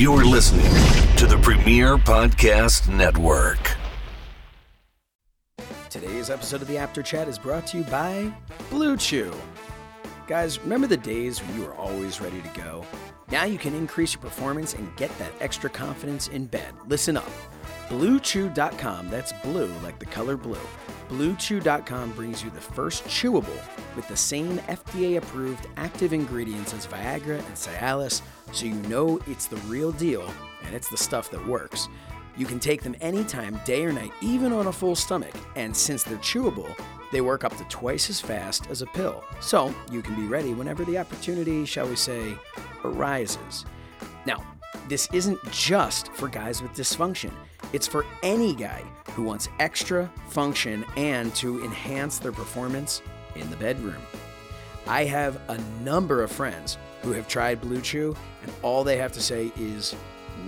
You're listening to the Premier Podcast Network. Today's episode of the Apter Chat is brought to you by Blue Chew. Guys, remember the days when you were always ready to go? Now you can increase your performance and get that extra confidence in bed. Listen up. BlueChew.com, that's blue like the color blue. BlueChew.com brings you the first chewable with the same FDA approved active ingredients as Viagra and Cialis, so you know it's the real deal and it's the stuff that works. You can take them anytime, day or night, even on a full stomach. And since they're chewable, they work up to twice as fast as a pill. So you can be ready whenever the opportunity, shall we say, arises. Now, this isn't just for guys with dysfunction. It's for any guy who wants extra function and to enhance their performance in the bedroom. I have a number of friends who have tried Blue Chew, and all they have to say is,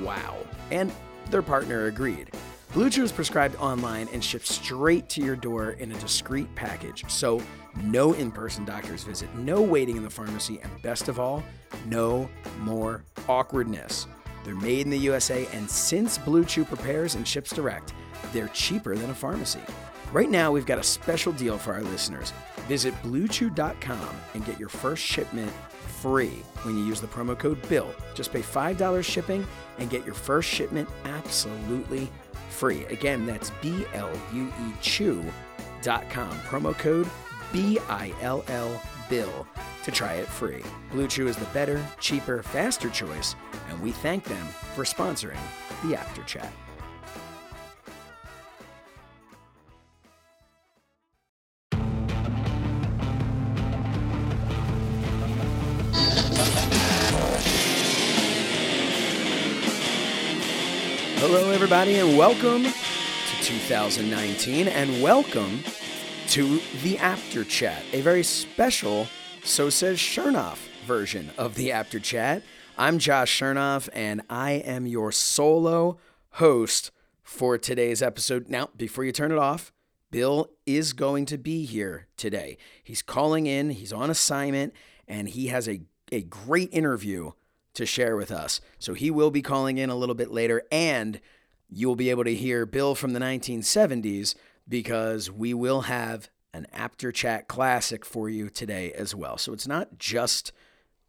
wow. And their partner agreed. Blue Chew is prescribed online and shipped straight to your door in a discreet package. So, no in person doctor's visit, no waiting in the pharmacy, and best of all, no more awkwardness. They're made in the USA, and since Blue Chew prepares and ships direct, they're cheaper than a pharmacy. Right now, we've got a special deal for our listeners. Visit bluechew.com and get your first shipment free when you use the promo code BILL. Just pay $5 shipping and get your first shipment absolutely free. Again, that's B L U E Chew.com. Promo code B I L L BILL to try it free. Blue Chew is the better, cheaper, faster choice, and we thank them for sponsoring the Apter Chat. Hello, everybody, and welcome to 2019, and welcome to the Apter Chat, a very special So Says Shernoff version of the Apter Chat. I'm Josh Shernoff, and I am your solo host for today's episode. Now, before you turn it off, Bill is going to be here today. He's calling in, he's on assignment, and he has a, a great interview to share with us. So he will be calling in a little bit later, and you'll be able to hear Bill from the 1970s because we will have an Apter Chat classic for you today as well. So it's not just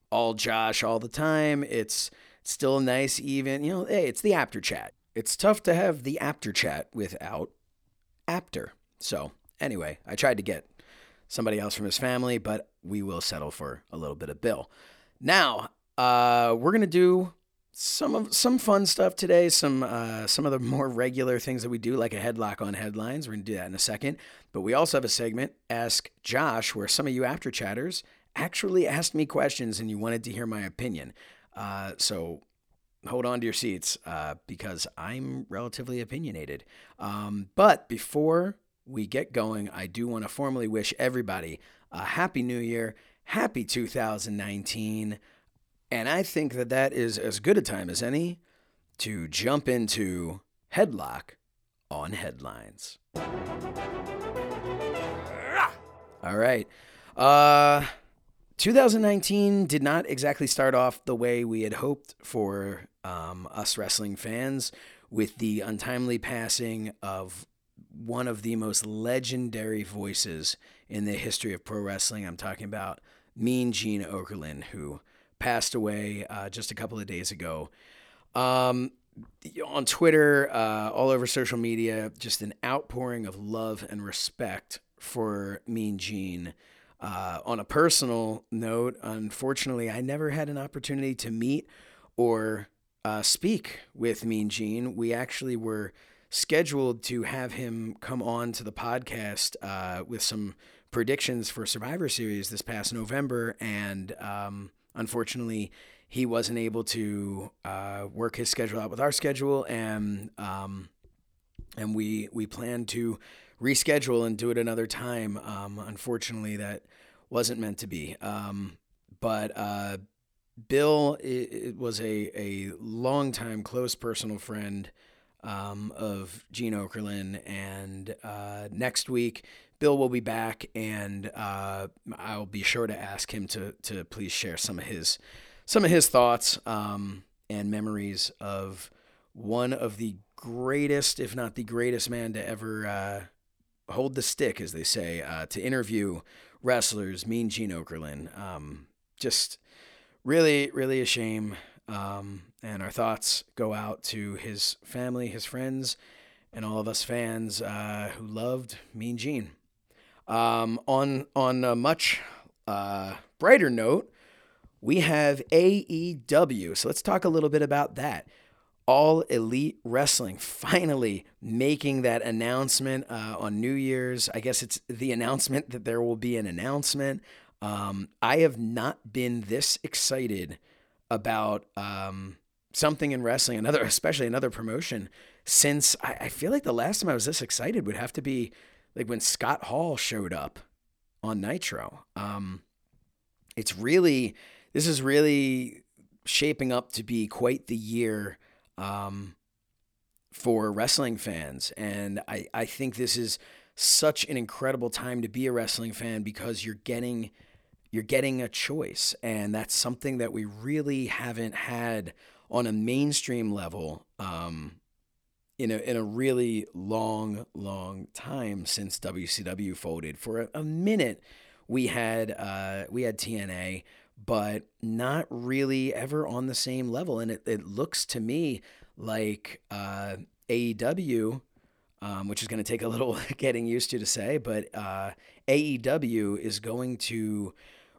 all Josh all the time. It's still nice, even, you know, hey, it's the Apter Chat. It's tough to have the Apter Chat without Apter. So anyway, I tried to get somebody else from his family, but we will settle for a little bit of Bill. Now, uh, we're gonna do some of some fun stuff today. Some uh, some of the more regular things that we do, like a headlock on headlines. We're gonna do that in a second. But we also have a segment, Ask Josh, where some of you after chatters actually asked me questions and you wanted to hear my opinion. Uh, so hold on to your seats uh, because I'm relatively opinionated. Um, but before we get going, I do want to formally wish everybody a happy new year, happy 2019. And I think that that is as good a time as any to jump into Headlock on Headlines. All right. Uh, 2019 did not exactly start off the way we had hoped for um, us wrestling fans with the untimely passing of one of the most legendary voices in the history of pro wrestling. I'm talking about Mean Gene Okerlund, who passed away uh, just a couple of days ago. Um, on Twitter, uh, all over social media, just an outpouring of love and respect for Mean Gene. Uh, on a personal note, unfortunately, I never had an opportunity to meet or uh, speak with Mean Gene. We actually were scheduled to have him come on to the podcast uh, with some predictions for Survivor Series this past November, and um, unfortunately, he wasn't able to uh, work his schedule out with our schedule, and um, and we we plan to reschedule and do it another time. Um, unfortunately, that wasn't meant to be. Um, but uh, Bill it, it was a a longtime close personal friend um, of Gene Okerlund, and uh, next week Bill will be back, and uh, I'll be sure to ask him to to please share some of his some of his thoughts um, and memories of one of the greatest, if not the greatest man to ever uh, hold the stick, as they say, uh, to interview wrestlers, Mean Gene Okerlund. Um, just really, really a shame. Um, and our thoughts go out to his family, his friends, and all of us fans uh, who loved Mean Gene. Um, on on a much uh, brighter note, we have AEW. So let's talk a little bit about that. All Elite Wrestling finally making that announcement uh, on New Year's. I guess it's the announcement that there will be an announcement. Um, I have not been this excited about um, something in wrestling, another, especially another promotion, since I, I feel like the last time I was this excited would have to be like when Scott Hall showed up on Nitro. Um, it's really, this is really shaping up to be quite the year um, for wrestling fans. And I, I think this is such an incredible time to be a wrestling fan because you're getting you're getting a choice and that's something that we really haven't had on a mainstream level um, in a in a really long long time since WCW folded for a, a minute we had uh, we had TNA but not really ever on the same level. And it, it looks to me like uh, AEW, um, which is going to take a little getting used to to say, but uh, AEW is going to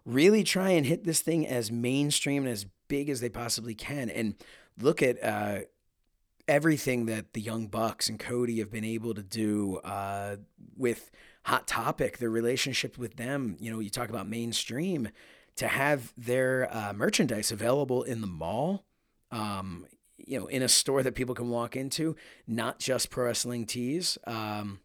really try and hit this thing as mainstream and as big as they possibly can. And look at uh, everything that the Young Bucks and Cody have been able to do uh, with Hot Topic, their relationship with them. You know, you talk about mainstream to have their uh, merchandise available in the mall, um, you know, in a store that people can walk into, not just pro wrestling tees. Um,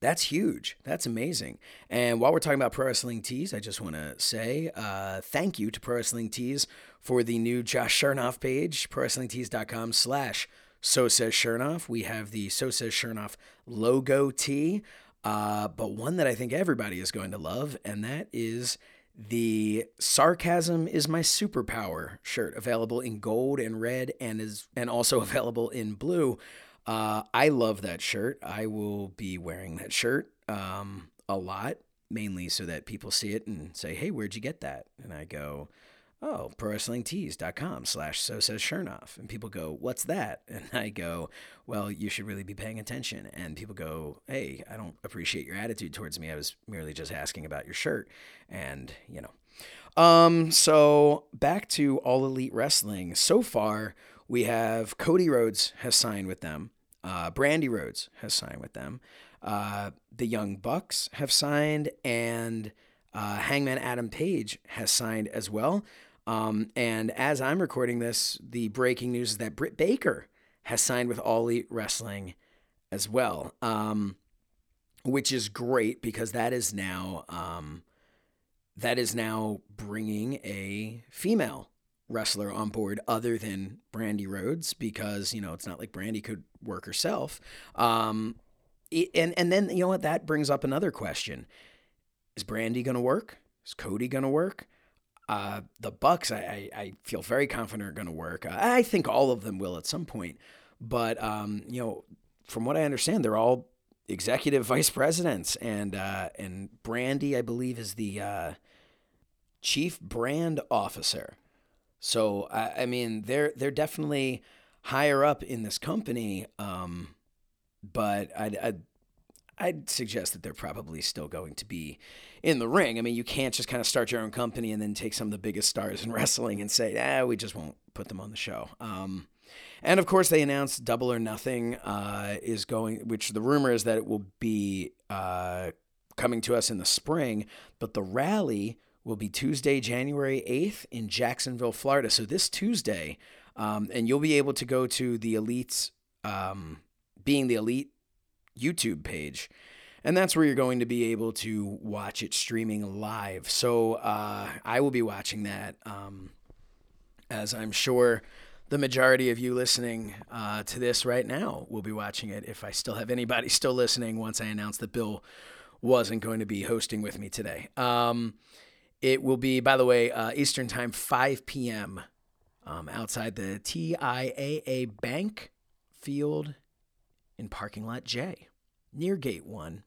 that's huge. That's amazing. And while we're talking about pro wrestling tees, I just want to say uh, thank you to pro wrestling tees for the new Josh Shernoff page, prowrestlingtees.com slash so says Shernoff. We have the so says Shernoff logo tee, uh, but one that I think everybody is going to love, and that is the sarcasm is my superpower shirt available in gold and red and is and also available in blue uh, i love that shirt i will be wearing that shirt um, a lot mainly so that people see it and say hey where'd you get that and i go oh, prowrestlingtees.com slash so says Shernoff. And people go, what's that? And I go, well, you should really be paying attention. And people go, hey, I don't appreciate your attitude towards me. I was merely just asking about your shirt. And, you know. Um, so back to All Elite Wrestling. So far, we have Cody Rhodes has signed with them. Uh, Brandi Rhodes has signed with them. Uh, the Young Bucks have signed, and uh, Hangman Adam Page has signed as well. Um, and as I'm recording this, the breaking news is that Britt Baker has signed with All Elite Wrestling as well, um, which is great because that is now um, that is now bringing a female wrestler on board other than Brandi Rhodes because you know it's not like Brandi could work herself. Um, and and then you know what that brings up another question: Is Brandi going to work? Is Cody going to work? Uh, the Bucks, I, I, I, feel very confident are going to work. I think all of them will at some point, but um, you know, from what I understand, they're all executive vice presidents, and uh, and Brandi, I believe, is the uh, chief brand officer. So I, I, mean, they're they're definitely higher up in this company, um, but I'd, I'd I'd suggest that they're probably still going to be in the ring. I mean, you can't just kind of start your own company and then take some of the biggest stars in wrestling and say, ah, we just won't put them on the show. Um, and of course, they announced Double or Nothing uh, is going, which the rumor is that it will be uh, coming to us in the spring, but the rally will be Tuesday, January 8th in Jacksonville, Florida. So this Tuesday, um, and you'll be able to go to the Elite's, um, being the Elite YouTube page. And that's where you're going to be able to watch it streaming live. So uh, I will be watching that, um, as I'm sure the majority of you listening uh, to this right now will be watching it. If I still have anybody still listening, once I announce that Bill wasn't going to be hosting with me today. Um, it will be, by the way, uh, Eastern Time, 5 p.m. um, outside the TIAA Bank Field in parking lot J, near Gate 1,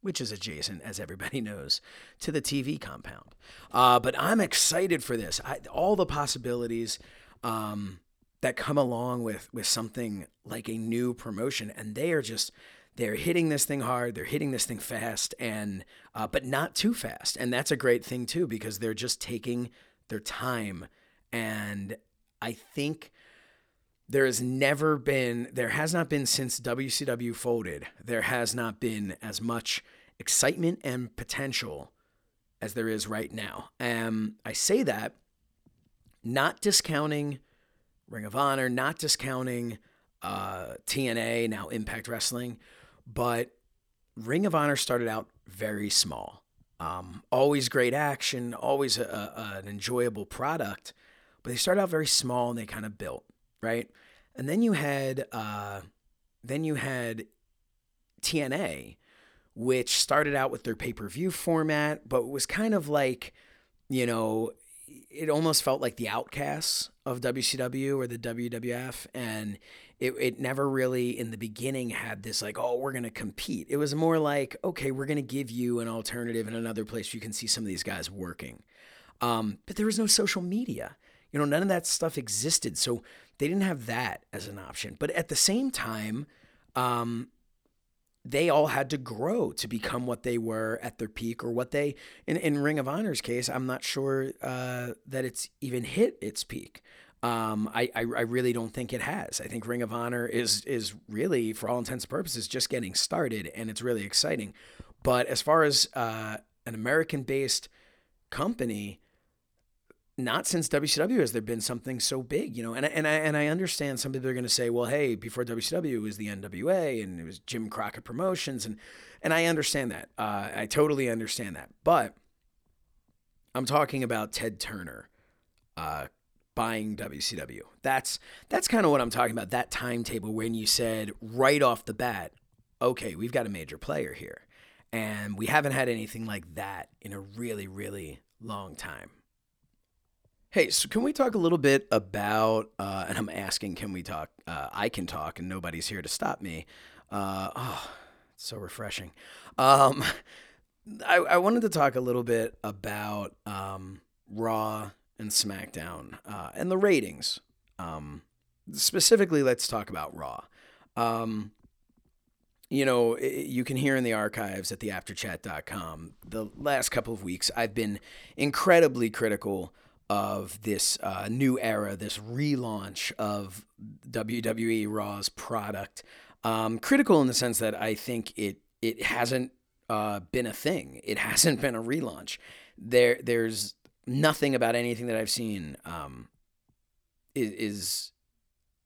which is adjacent, as everybody knows, to the TV compound. Uh, but I'm excited for this. I, all the possibilities um, that come along with, with something like a new promotion, and they are just they're hitting this thing hard they're hitting this thing fast and uh, but not too fast. And that's a great thing too because they're just taking their time. And i think there has never been there has not been since wcw folded there has not been as much excitement and potential as there is right now. Um, i say that not discounting ring of honor not discounting uh, tna now impact wrestling but Ring of Honor started out very small. Um, always great action, always a, a, an enjoyable product, but they started out very small and they kind of built right. And then you had uh, then you had TNA, which started out with their pay per view format, but was kind of like you know it almost felt like the outcasts of WCW or the WWF, and it, it never really in the beginning had this like oh we're going to compete. It was more like okay we're going to give you an alternative in another place you can see some of these guys working. Um, but there was no social media. You know none of that stuff existed so they didn't have that as an option. But at the same time um, they all had to grow to become what they were at their peak or what they in, in ring of honor's case i'm not sure uh, that it's even hit its peak um, I, I, I really don't think it has. I think Ring of Honor is is really, for all intents and purposes, just getting started, and it's really exciting. But as far as uh, an American-based company, not since WCW has there been something so big, you know. And and I and I understand some people are going to say, well, hey, before WCW was the NWA and it was Jim Crockett Promotions, and and I understand that. Uh, I totally understand that. But I'm talking about Ted Turner, uh, buying WCW. That's that's kind of what I'm talking about. That timetable when you said right off the bat, okay, we've got a major player here, and we haven't had anything like that in a really really long time. Hey, so can we talk a little bit about? Uh, and I'm asking, can we talk? Uh, I can talk, and nobody's here to stop me. Uh, oh, so refreshing. Um, I, I wanted to talk a little bit about um, Raw and SmackDown uh, and the ratings. Um, specifically, let's talk about Raw. Um, you know, you can hear in the archives at theapterchat.com the last couple of weeks, I've been incredibly critical of this uh, new era, this relaunch of WWE Raw's product. Um, critical in the sense that I think it it hasn't uh, been a thing. It hasn't been a relaunch. There, there's nothing about anything that I've seen um, is, is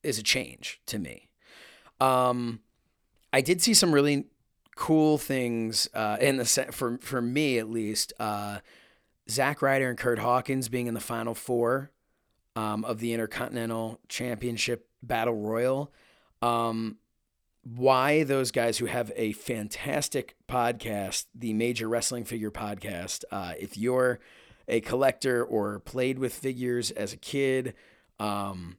is a change to me. Um, I did see some really cool things uh, in the set for for me at least. Uh, Zack Ryder and Kurt Hawkins being in the final four um, of the Intercontinental Championship Battle Royal. Um, why those guys who have a fantastic podcast, the Major Wrestling Figure Podcast, uh, if you're a collector or played with figures as a kid, um,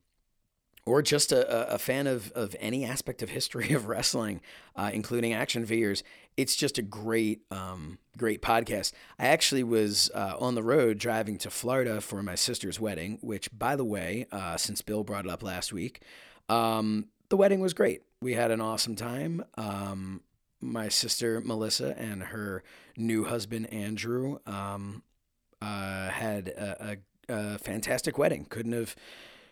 or just a, a, fan of, of any aspect of history of wrestling, uh, including action figures, it's just a great, um, great podcast. I actually was uh, on the road driving to Florida for my sister's wedding, which, by the way, uh, since Bill brought it up last week, um, the wedding was great. We had an awesome time. Um, my sister Melissa and her new husband Andrew um, uh, had a, a, a, fantastic wedding. Couldn't have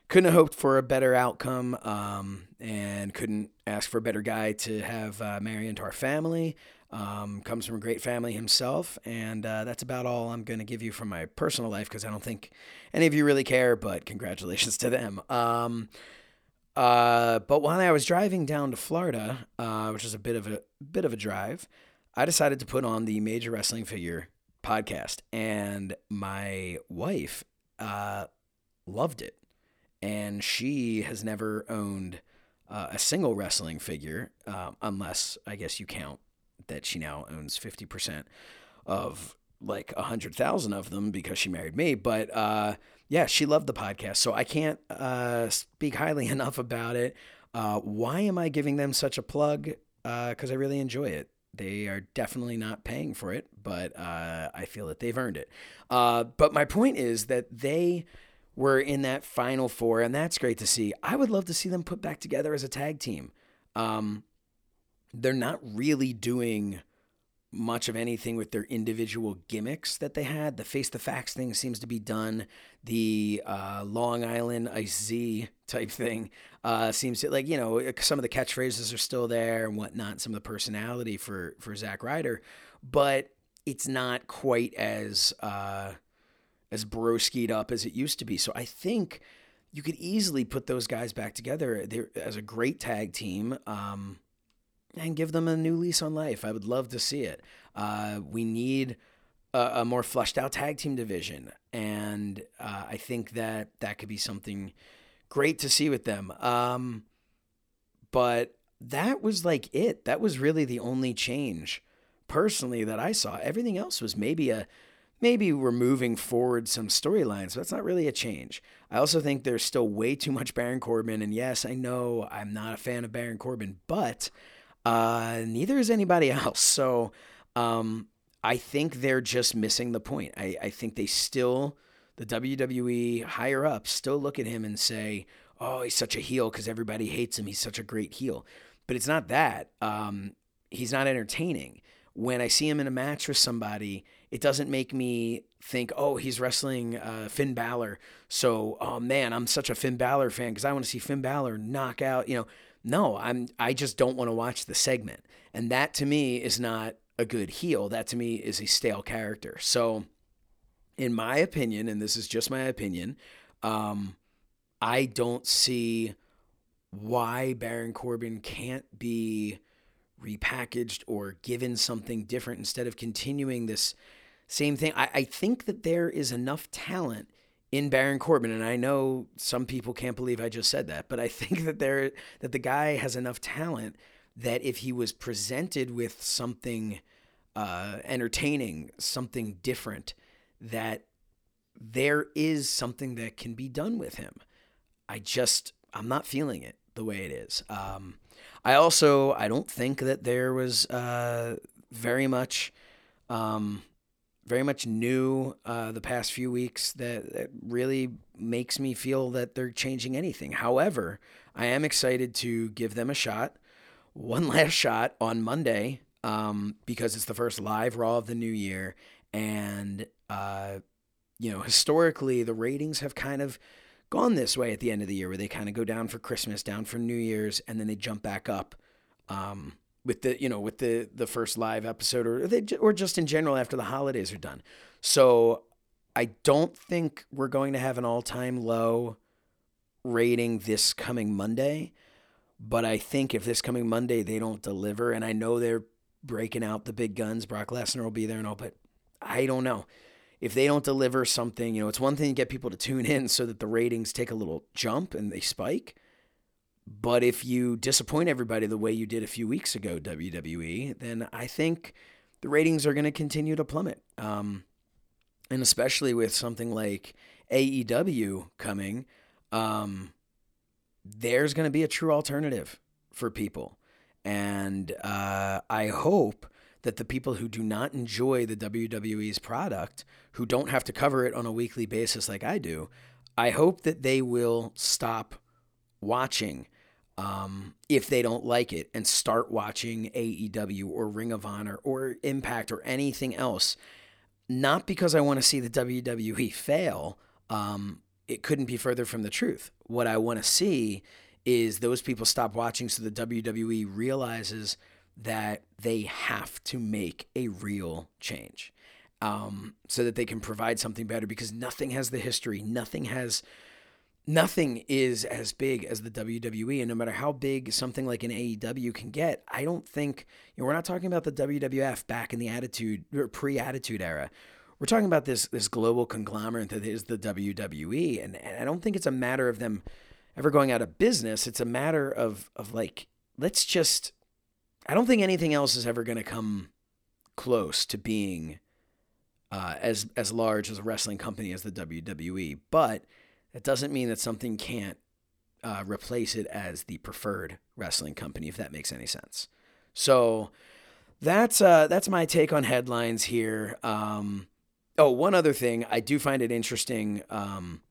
couldn't have hoped for a better outcome, um, and couldn't ask for a better guy to have uh, marry into our family. Um, comes from a great family himself, and uh, that's about all I'm going to give you from my personal life because I don't think any of you really care. But congratulations to them. Um, uh, but while I was driving down to Florida, uh, which is a bit of a bit of a drive, I decided to put on the Major Wrestling Figure podcast, and my wife uh, loved it, and she has never owned uh, a single wrestling figure, uh, unless I guess you count that she now owns fifty percent of like a hundred thousand of them because she married me. But uh, yeah, she loved the podcast, so I can't uh, speak highly enough about it. Uh, why am I giving them such a plug? Because I really enjoy it. They are definitely not paying for it, but uh, I feel that they've earned it. Uh, but my point is that they were in that final four, and that's great to see. I would love to see them put back together as a tag team. Um, they're not really doing much of anything with their individual gimmicks that they had. The face the facts thing seems to be done. The uh, Long Island Ice Z type thing uh, seems to like you know some of the catchphrases are still there and whatnot. Some of the personality for for Zack Ryder, but it's not quite as uh, as broskied up as it used to be. So I think you could easily put those guys back together They're, as a great tag team. Um, and give them a new lease on life. I would love to see it. Uh, we need a, a, more fleshed out tag team division, and uh, I think that that could be something great to see with them. Um, but that was like it. That was really the only change, personally, that I saw. Everything else was maybe a maybe we're moving forward some storylines. But that's not really a change. I also think there's still way too much Baron Corbin, and yes, I know I'm not a fan of Baron Corbin, but uh, neither is anybody else. So um, I think they're just missing the point. I, I think they still, the WWE higher up, still look at him and say, oh, he's such a heel because everybody hates him. He's such a great heel. But it's not that. Um, he's not entertaining. When I see him in a match with somebody, it doesn't make me think, oh, he's wrestling uh, Finn Balor. So, oh man, I'm such a Finn Balor fan because I want to see Finn Balor knock out, you know, no, I'm I just don't want to watch the segment. And that to me is not a good heel. That to me is a stale character. So in my opinion, and this is just my opinion, um, I don't see why Baron Corbin can't be repackaged or given something different instead of continuing this same thing. I, I think that there is enough talent in Baron Corbin, and I know some people can't believe I just said that, but I think that there that the guy has enough talent that if he was presented with something uh, entertaining, something different, that there is something that can be done with him. I just I'm not feeling it the way it is. Um, I also I don't think that there was uh, very much. Um, very much new uh, the past few weeks that, that, really makes me feel that they're changing anything. However, I am excited to give them a shot, one last shot on Monday, um, because it's the first live Raw of the new year. And, uh, you know, historically, the ratings have kind of gone this way at the end of the year, where they kind of go down for Christmas, down for New Year's, and then they jump back up. Um, with the you know with the the first live episode or they, or just in general after the holidays are done. So I don't think we're going to have an all-time low rating this coming Monday, but I think if this coming Monday they don't deliver and I know they're breaking out the big guns, Brock Lesnar will be there and all, but I don't know. If they don't deliver something, you know, it's one thing to get people to tune in so that the ratings take a little jump and they spike. But if you disappoint everybody the way you did a few weeks ago, WWE, then I think the ratings are going to continue to plummet. Um, and especially with something like AEW coming, um, there's going to be a true alternative for people. And uh, I hope that the people who do not enjoy the WWE's product, who don't have to cover it on a weekly basis like I do, I hope that they will stop watching um, if they don't like it and start watching AEW or Ring of Honor or Impact or anything else. Not because I want to see the WWE fail. Um, it couldn't be further from the truth. What I want to see is those people stop watching so the WWE realizes that they have to make a real change um, so that they can provide something better because nothing has the history, nothing has nothing is as big as the WWE. And no matter how big something like an AEW can get, I don't think, you know, we're not talking about the WWF back in the attitude or pre attitude era. We're talking about this this global conglomerate that is the WWE. And, and I don't think it's a matter of them ever going out of business. It's a matter of of like, let's just I don't think anything else is ever gonna come close to being uh, as as large as a wrestling company as the WWE, but that doesn't mean that something can't uh, replace it as the preferred wrestling company, if that makes any sense. So that's uh, that's my take on headlines here. Um, oh, one other thing, I do find it interesting. Um,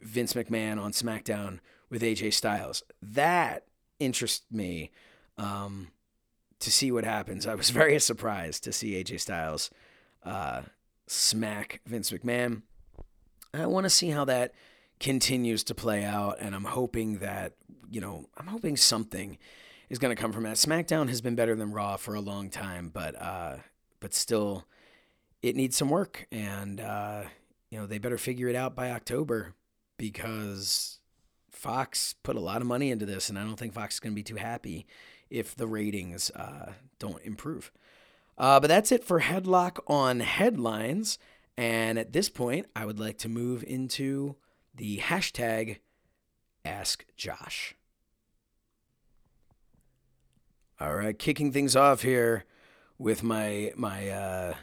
Vince McMahon on SmackDown with AJ Styles. That interests me um, to see what happens. I was very surprised to see AJ Styles uh, smack Vince McMahon. I want to see how that continues to play out, and I'm hoping that you know I'm hoping something is going to come from that. SmackDown has been better than Raw for a long time, but uh, but still, it needs some work, and uh, you know they better figure it out by October because Fox put a lot of money into this, and I don't think Fox is going to be too happy if the ratings uh, don't improve. Uh, but that's it for Headlock on headlines. And at this point, I would like to move into the hashtag Ask Josh. All right, kicking things off here with my my uh,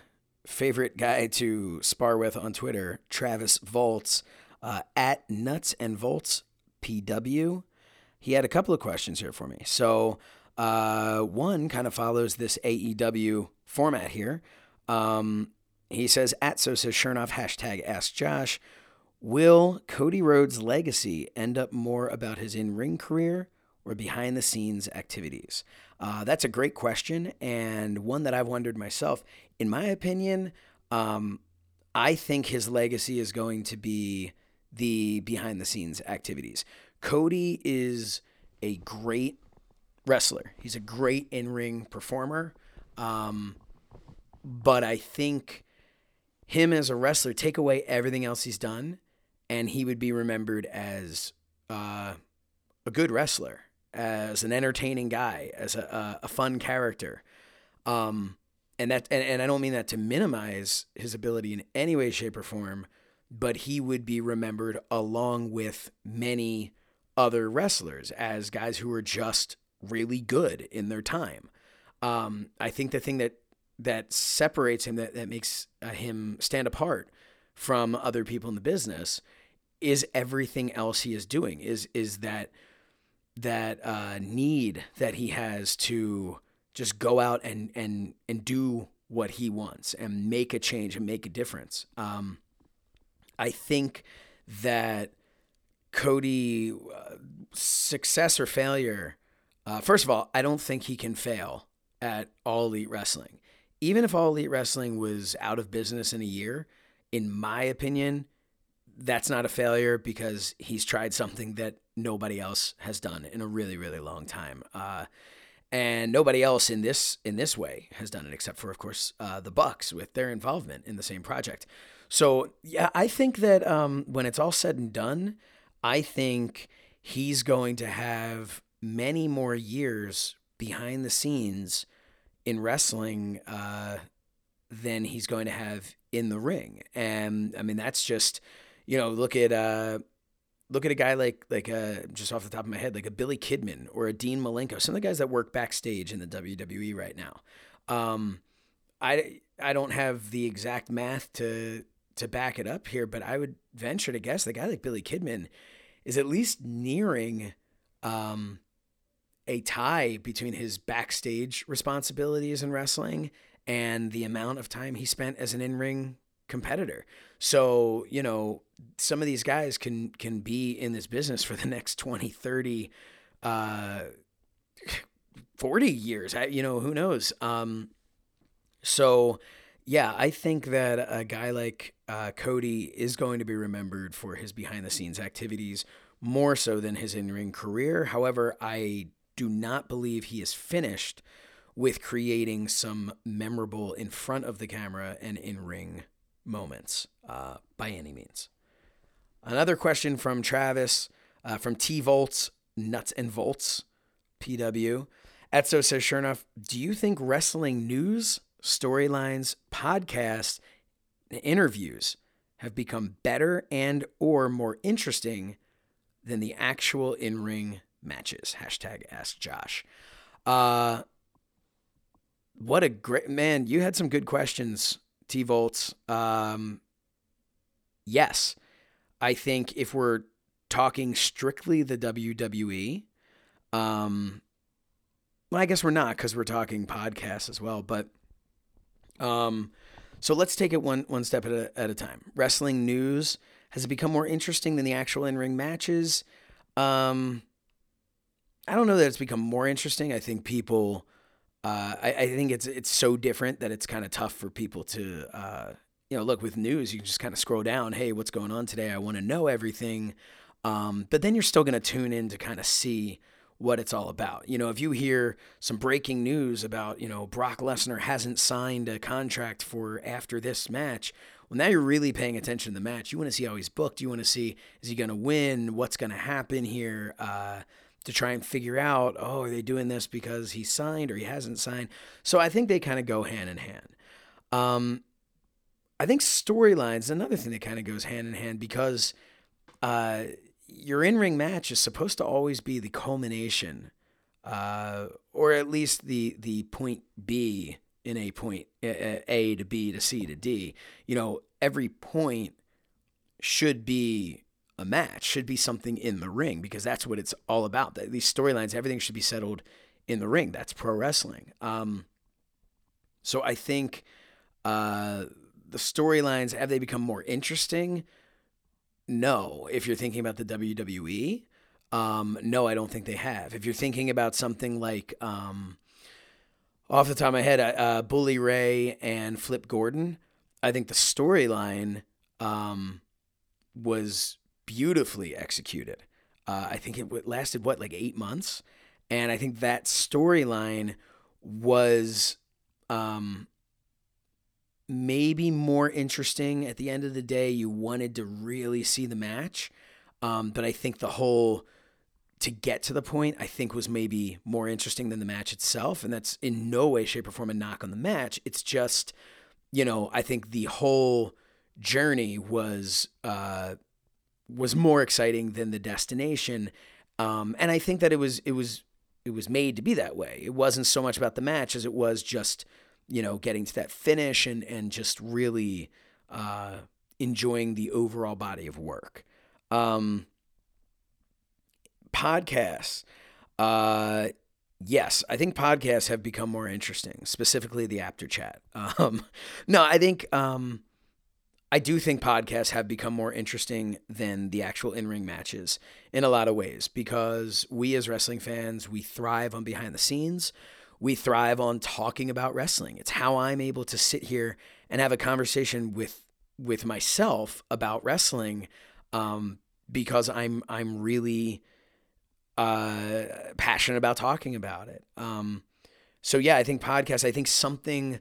favorite guy to spar with on Twitter, Travis Volts, uh, at Nuts and Volts PW. He had a couple of questions here for me. So uh, one kind of follows this AEW format here. Um, he says, at so says Shernoff, hashtag ask Josh. Will Cody Rhodes' legacy end up more about his in ring career or behind the scenes activities? Uh, that's a great question and one that I've wondered myself. In my opinion, um, I think his legacy is going to be the behind the scenes activities. Cody is a great wrestler, he's a great in ring performer. Um, but I think him as a wrestler, take away everything else he's done, and he would be remembered as uh, a good wrestler as an entertaining guy, as a, a, a fun character. Um, and that and, and I don't mean that to minimize his ability in any way, shape, or form, but he would be remembered along with many other wrestlers as guys who were just really good in their time. Um, I think the thing that that separates him, that that makes uh, him stand apart from other people in the business, is everything else he is doing. Is is that that uh, need that he has to just go out and and and do what he wants and make a change and make a difference. Um, I think that Cody uh, success or failure. Uh, first of all, I don't think he can fail at All Elite Wrestling. Even if All Elite Wrestling was out of business in a year, in my opinion, that's not a failure because he's tried something that nobody else has done in a really, really long time. Uh, and nobody else in this in this way has done it except for, of course, uh, the Bucks with their involvement in the same project. So yeah, I think that um, when it's all said and done, I think he's going to have many more years behind the scenes in wrestling uh, than he's going to have in the ring. And I mean, that's just you know, look at uh, look at a guy like like uh, just off the top of my head, like a Billy Kidman or a Dean Malenko, some of the guys that work backstage in the WWE right now. Um, I I don't have the exact math to to back it up here, but I would venture to guess the guy like Billy Kidman is at least nearing um, a tie between his backstage responsibilities in wrestling and the amount of time he spent as an in ring competitor. So, you know, some of these guys can can be in this business for the next 20, 30 uh 40 years. I, you know, who knows. Um so yeah, I think that a guy like uh, Cody is going to be remembered for his behind the scenes activities more so than his in ring career. However, I do not believe he is finished with creating some memorable in front of the camera and in ring moments uh, by any means. Another question from Travis uh, from T Volts, Nuts and Volts, PW. Etzo says, sure enough, do you think wrestling news, storylines, podcasts, interviews have become better and or more interesting than the actual in-ring matches? Hashtag ask Josh. Uh, what a great man. You had some good questions T Volts. Um, yes, I think if we're talking strictly the WWE, um, well, I guess we're not because we're talking podcasts as well. But um, so let's take it one one step at a, at a time. Wrestling news has it become more interesting than the actual in ring matches? Um, I don't know that it's become more interesting. I think people, uh, I, I, think it's it's so different that it's kind of tough for people to, uh, you know, look with news. You can just kind of scroll down. Hey, what's going on today? I want to know everything. Um, but then you're still going to tune in to kind of see what it's all about. You know, if you hear some breaking news about, you know, Brock Lesnar hasn't signed a contract for after this match, well, now you're really paying attention to the match. You want to see how he's booked. You want to see is he going to win? What's going to happen here? Uh, to try and figure out, oh, are they doing this because he signed or he hasn't signed? So I think they kind of go hand in hand. Um, I think storylines another thing that kind of goes hand in hand because uh, your in ring match is supposed to always be the culmination, uh, or at least the the point B in a point A to B to C to D. You know, every point should be a match, should be something in the ring because that's what it's all about. These storylines, everything should be settled in the ring. That's pro wrestling. Um, so I think uh, the storylines have they become more interesting? No. If you're thinking about the WWE, um, no, I don't think they have. If you're thinking about something like, um, off the top of my head, uh, uh Bully Ray and Flip Gordon, I think the storyline um, was beautifully executed. Uh, I think it lasted what like eight months, and I think that storyline was um, maybe more interesting at the end of the day. You wanted to really see the match, um, but I think the whole to get to the point, I think was maybe more interesting than the match itself, and that's in no way, shape, or form a knock on the match. It's just, you know, I think the whole journey was. Uh, was more exciting than the destination. Um, and I think that it was it was it was made to be that way. It wasn't so much about the match as it was just you know getting to that finish and and just really uh, enjoying the overall body of work. Um, podcasts. Uh, yes, I think podcasts have become more interesting, specifically the Apter Chat. Um, no, I think um, I do think podcasts have become more interesting than the actual in ring matches in a lot of ways because we as wrestling fans, we thrive on behind the scenes. We thrive on talking about wrestling. It's how I'm able to sit here and have a conversation with with myself about wrestling um, because I'm I'm really uh, passionate about talking about it. Um, so yeah, I think podcasts. I think something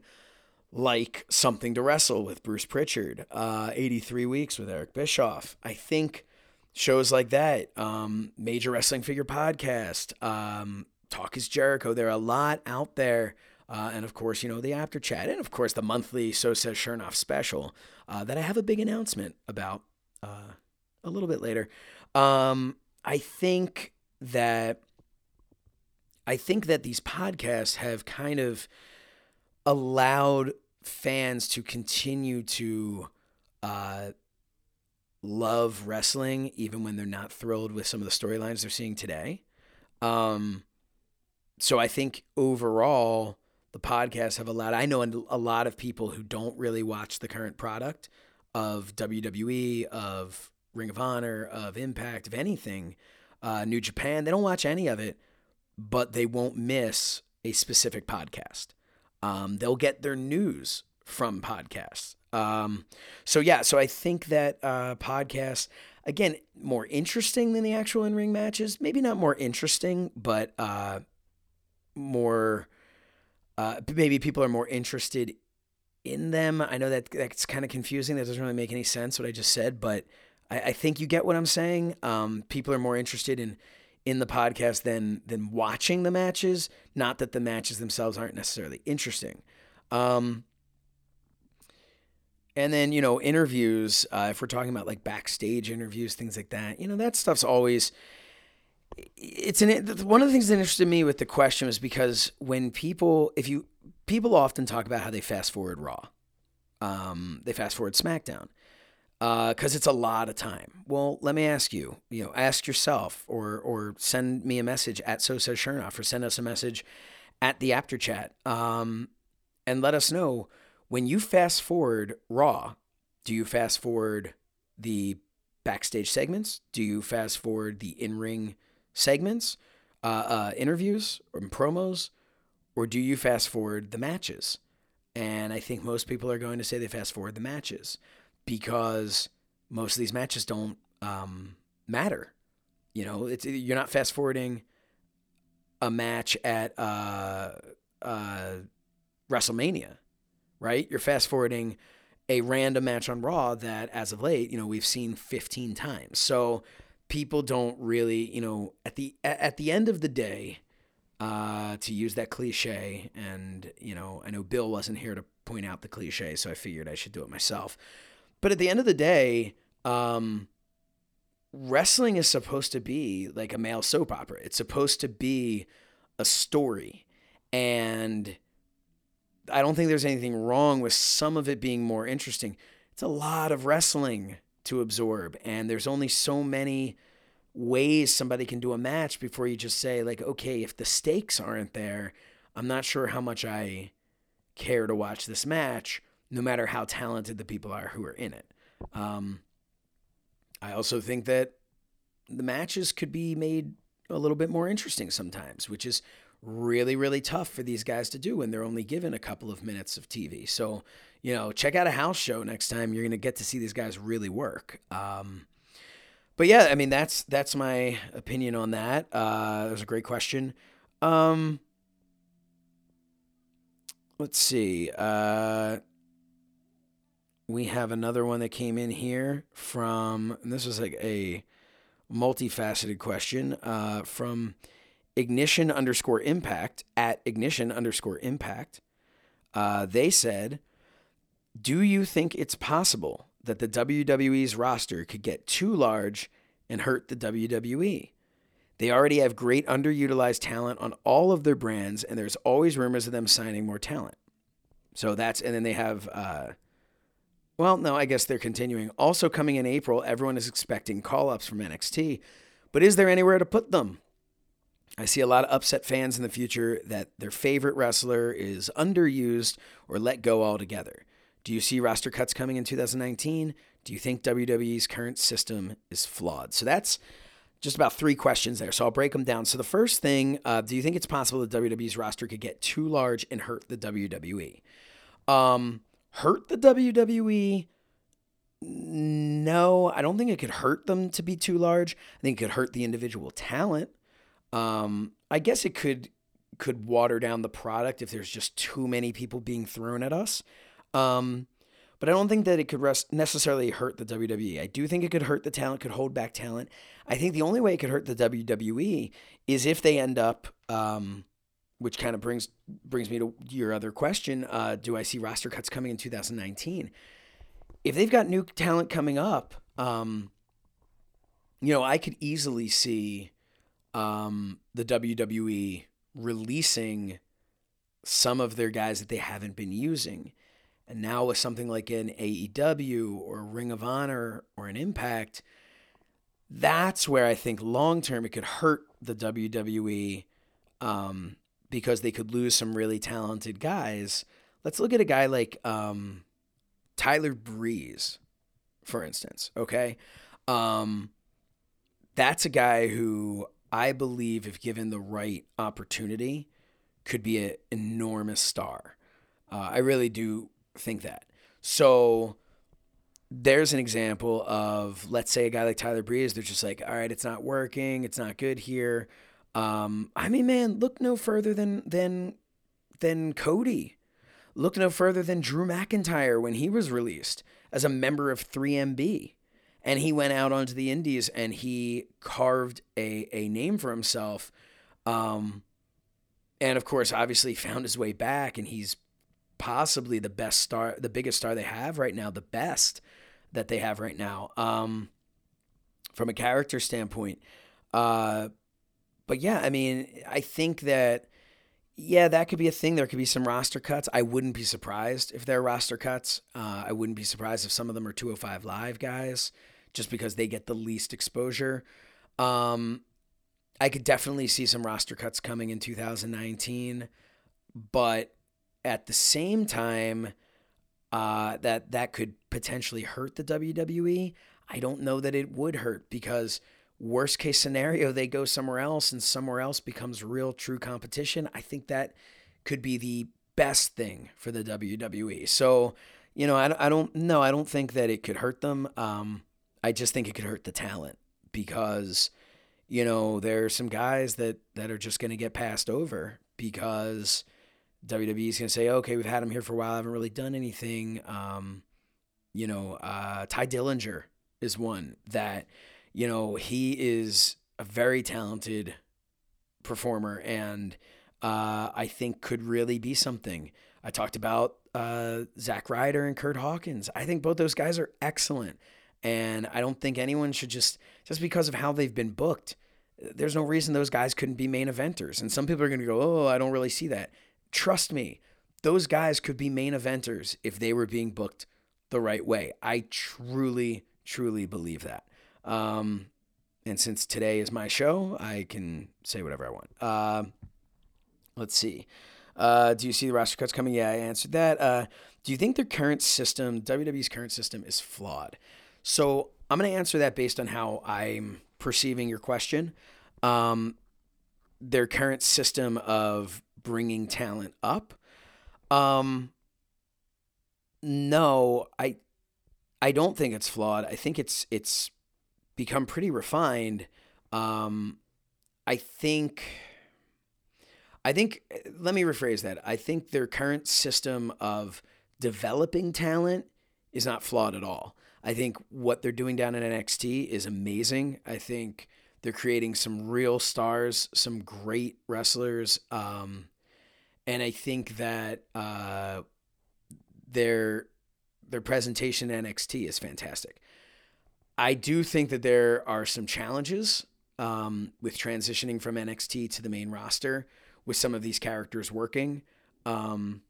like Something to Wrestle with Bruce Prichard, uh, 83 Weeks with Eric Bischoff. I think shows like that, um, Major Wrestling Figure Podcast, um, Talk is Jericho. There are a lot out there. Uh, and of course, you know, the Apter Chat. And of course, the monthly So Says Shernoff special uh, that I have a big announcement about uh, a little bit later. Um, I think that. I think that these podcasts have kind of allowed fans to continue to uh, love wrestling even when they're not thrilled with some of the storylines they're seeing today. Um, so I think overall, the podcasts have allowed. I know a lot of people who don't really watch the current product of WWE, of Ring of Honor, of Impact, of anything, uh, New Japan. They don't watch any of it, but they won't miss a specific podcast. Um, they'll get their news from podcasts. Um, so yeah, so I think that uh, podcasts again more interesting than the actual in ring matches. Maybe not more interesting, but uh, more. Uh, maybe people are more interested in them. I know that that's kind of confusing. That doesn't really make any sense what I just said, but I, I think you get what I'm saying. Um, people are more interested in in the podcast than than watching the matches. Not that the matches themselves aren't necessarily interesting. Um, and then you know interviews. Uh, if we're talking about like backstage interviews, things like that, you know that stuff's always. It's an one of the things that interested me with the question was because when people, if you people often talk about how they fast forward Raw, Um, they fast forward SmackDown because uh, it's a lot of time. Well, let me ask you, you know, ask yourself or or send me a message at So Says Shernoff or send us a message at the Apter Chat um, and let us know when you fast forward Raw, do you fast forward the backstage segments? Do you fast forward the in ring segments, uh, uh, interviews, and promos? Or do you fast forward the matches? And I think most people are going to say they fast forward the matches because most of these matches don't um, matter. You know, it's you're not fast forwarding a match at uh, uh, WrestleMania, right? You're fast forwarding a random match on Raw that, as of late, you know, we've seen 15 times. So people don't really, you know, at the at the end of the day, uh, to use that cliche, and you know, I know Bill wasn't here to point out the cliche, so I figured I should do it myself. But at the end of the day, um, wrestling is supposed to be like a male soap opera. It's supposed to be a story. And I don't think there's anything wrong with some of it being more interesting. It's a lot of wrestling to absorb, and there's only so many ways somebody can do a match before you just say, like, okay, if the stakes aren't there, I'm not sure how much I care to watch this match no matter how talented the people are who are in it. Um, I also think that the matches could be made a little bit more interesting sometimes, which is really, really tough for these guys to do when they're only given a couple of minutes of TV. So, you know, check out a house show next time. You're going to get to see these guys really work. Um, but yeah, I mean, that's that's my opinion on that. Uh, that was a great question. Um, let's see. Uh, we have another one that came in here from, this was like a multifaceted question uh, from ignition underscore impact at ignition underscore impact. Uh, they said, Do you think it's possible that the WWE's roster could get too large and hurt the WWE? They already have great underutilized talent on all of their brands, and there's always rumors of them signing more talent. So that's, and then they have uh, well, no, I guess they're continuing. Also coming in April, everyone is expecting call ups from NXT, but is there anywhere to put them? I see a lot of upset fans in the future that their favorite wrestler is underused or let go altogether. Do you see roster cuts coming in 2019? Do you think WWE's current system is flawed? So that's just about three questions there. So I'll break them down. So the first thing, uh, do you think it's possible that WWE's roster could get too large and hurt the WWE? Um, hurt the WWE? No, I don't think it could hurt them to be too large. I think it could hurt the individual talent. Um, I guess it could could water down the product if there's just too many people being thrown at us. Um, but I don't think that it could necessarily hurt the WWE. I do think it could hurt the talent, could hold back talent. I think the only way it could hurt the WWE is if they end up um, which kind of brings brings me to your other question. Uh, do I see roster cuts coming in 2019? If they've got new talent coming up, um, you know, I could easily see um, the WWE releasing some of their guys that they haven't been using. And now with something like an AEW or Ring of Honor or an Impact, that's where I think long term it could hurt the WWE um, because they could lose some really talented guys. Let's look at a guy like um, Tyler Breeze, for instance. Okay. Um, that's a guy who I believe, if given the right opportunity, could be an enormous star. Uh, I really do think that. So there's an example of, let's say, a guy like Tyler Breeze, they're just like, all right, it's not working, it's not good here. Um, I mean, man, look no further than than than Cody. Look no further than Drew McIntyre when he was released as a member of 3MB. And he went out onto the indies and he carved a, a name for himself. Um, and of course, obviously found his way back and he's possibly the best star, the biggest star they have right now, the best that they have right now. Um, from a character standpoint, uh, but yeah, I mean, I think that yeah, that could be a thing. There could be some roster cuts. I wouldn't be surprised if there are roster cuts. Uh, I wouldn't be surprised if some of them are 205 live guys, just because they get the least exposure. Um, I could definitely see some roster cuts coming in 2019, but at the same time, uh, that that could potentially hurt the WWE. I don't know that it would hurt because worst case scenario they go somewhere else and somewhere else becomes real true competition. I think that could be the best thing for the WWE. So, you know, I, I don't no, I don't think that it could hurt them. Um, I just think it could hurt the talent because you know, there are some guys that that are just going to get passed over because WWE is going to say, okay, we've had him here for a while, I haven't really done anything. Um, you know, uh, Tye Dillinger is one that, you know, he is a very talented performer and uh, I think could really be something. I talked about uh, Zack Ryder and Kurt Hawkins. I think both those guys are excellent. And I don't think anyone should just, just because of how they've been booked, there's no reason those guys couldn't be main eventers. And some people are going to go, oh, I don't really see that. Trust me, those guys could be main eventers if they were being booked the right way. I truly, truly believe that. Um, and since today is my show, I can say whatever I want. Uh, let's see. Uh, do you see the roster cuts coming? Yeah, I answered that. Uh, do you think their current system, WWE's current system, is flawed? So I'm going to answer that based on how I'm perceiving your question. Um, their current system of bringing talent up. Um, no, I, I don't think it's flawed. I think it's it's become pretty refined. Um, I think. I think, let me rephrase that. I think their current system of developing talent is not flawed at all. I think what they're doing down in NXT is amazing. I think they're creating some real stars, some great wrestlers. Um, and I think that uh, their their presentation NXT is fantastic. I do think that there are some challenges um, with transitioning from NXT to the main roster with some of these characters working. Um,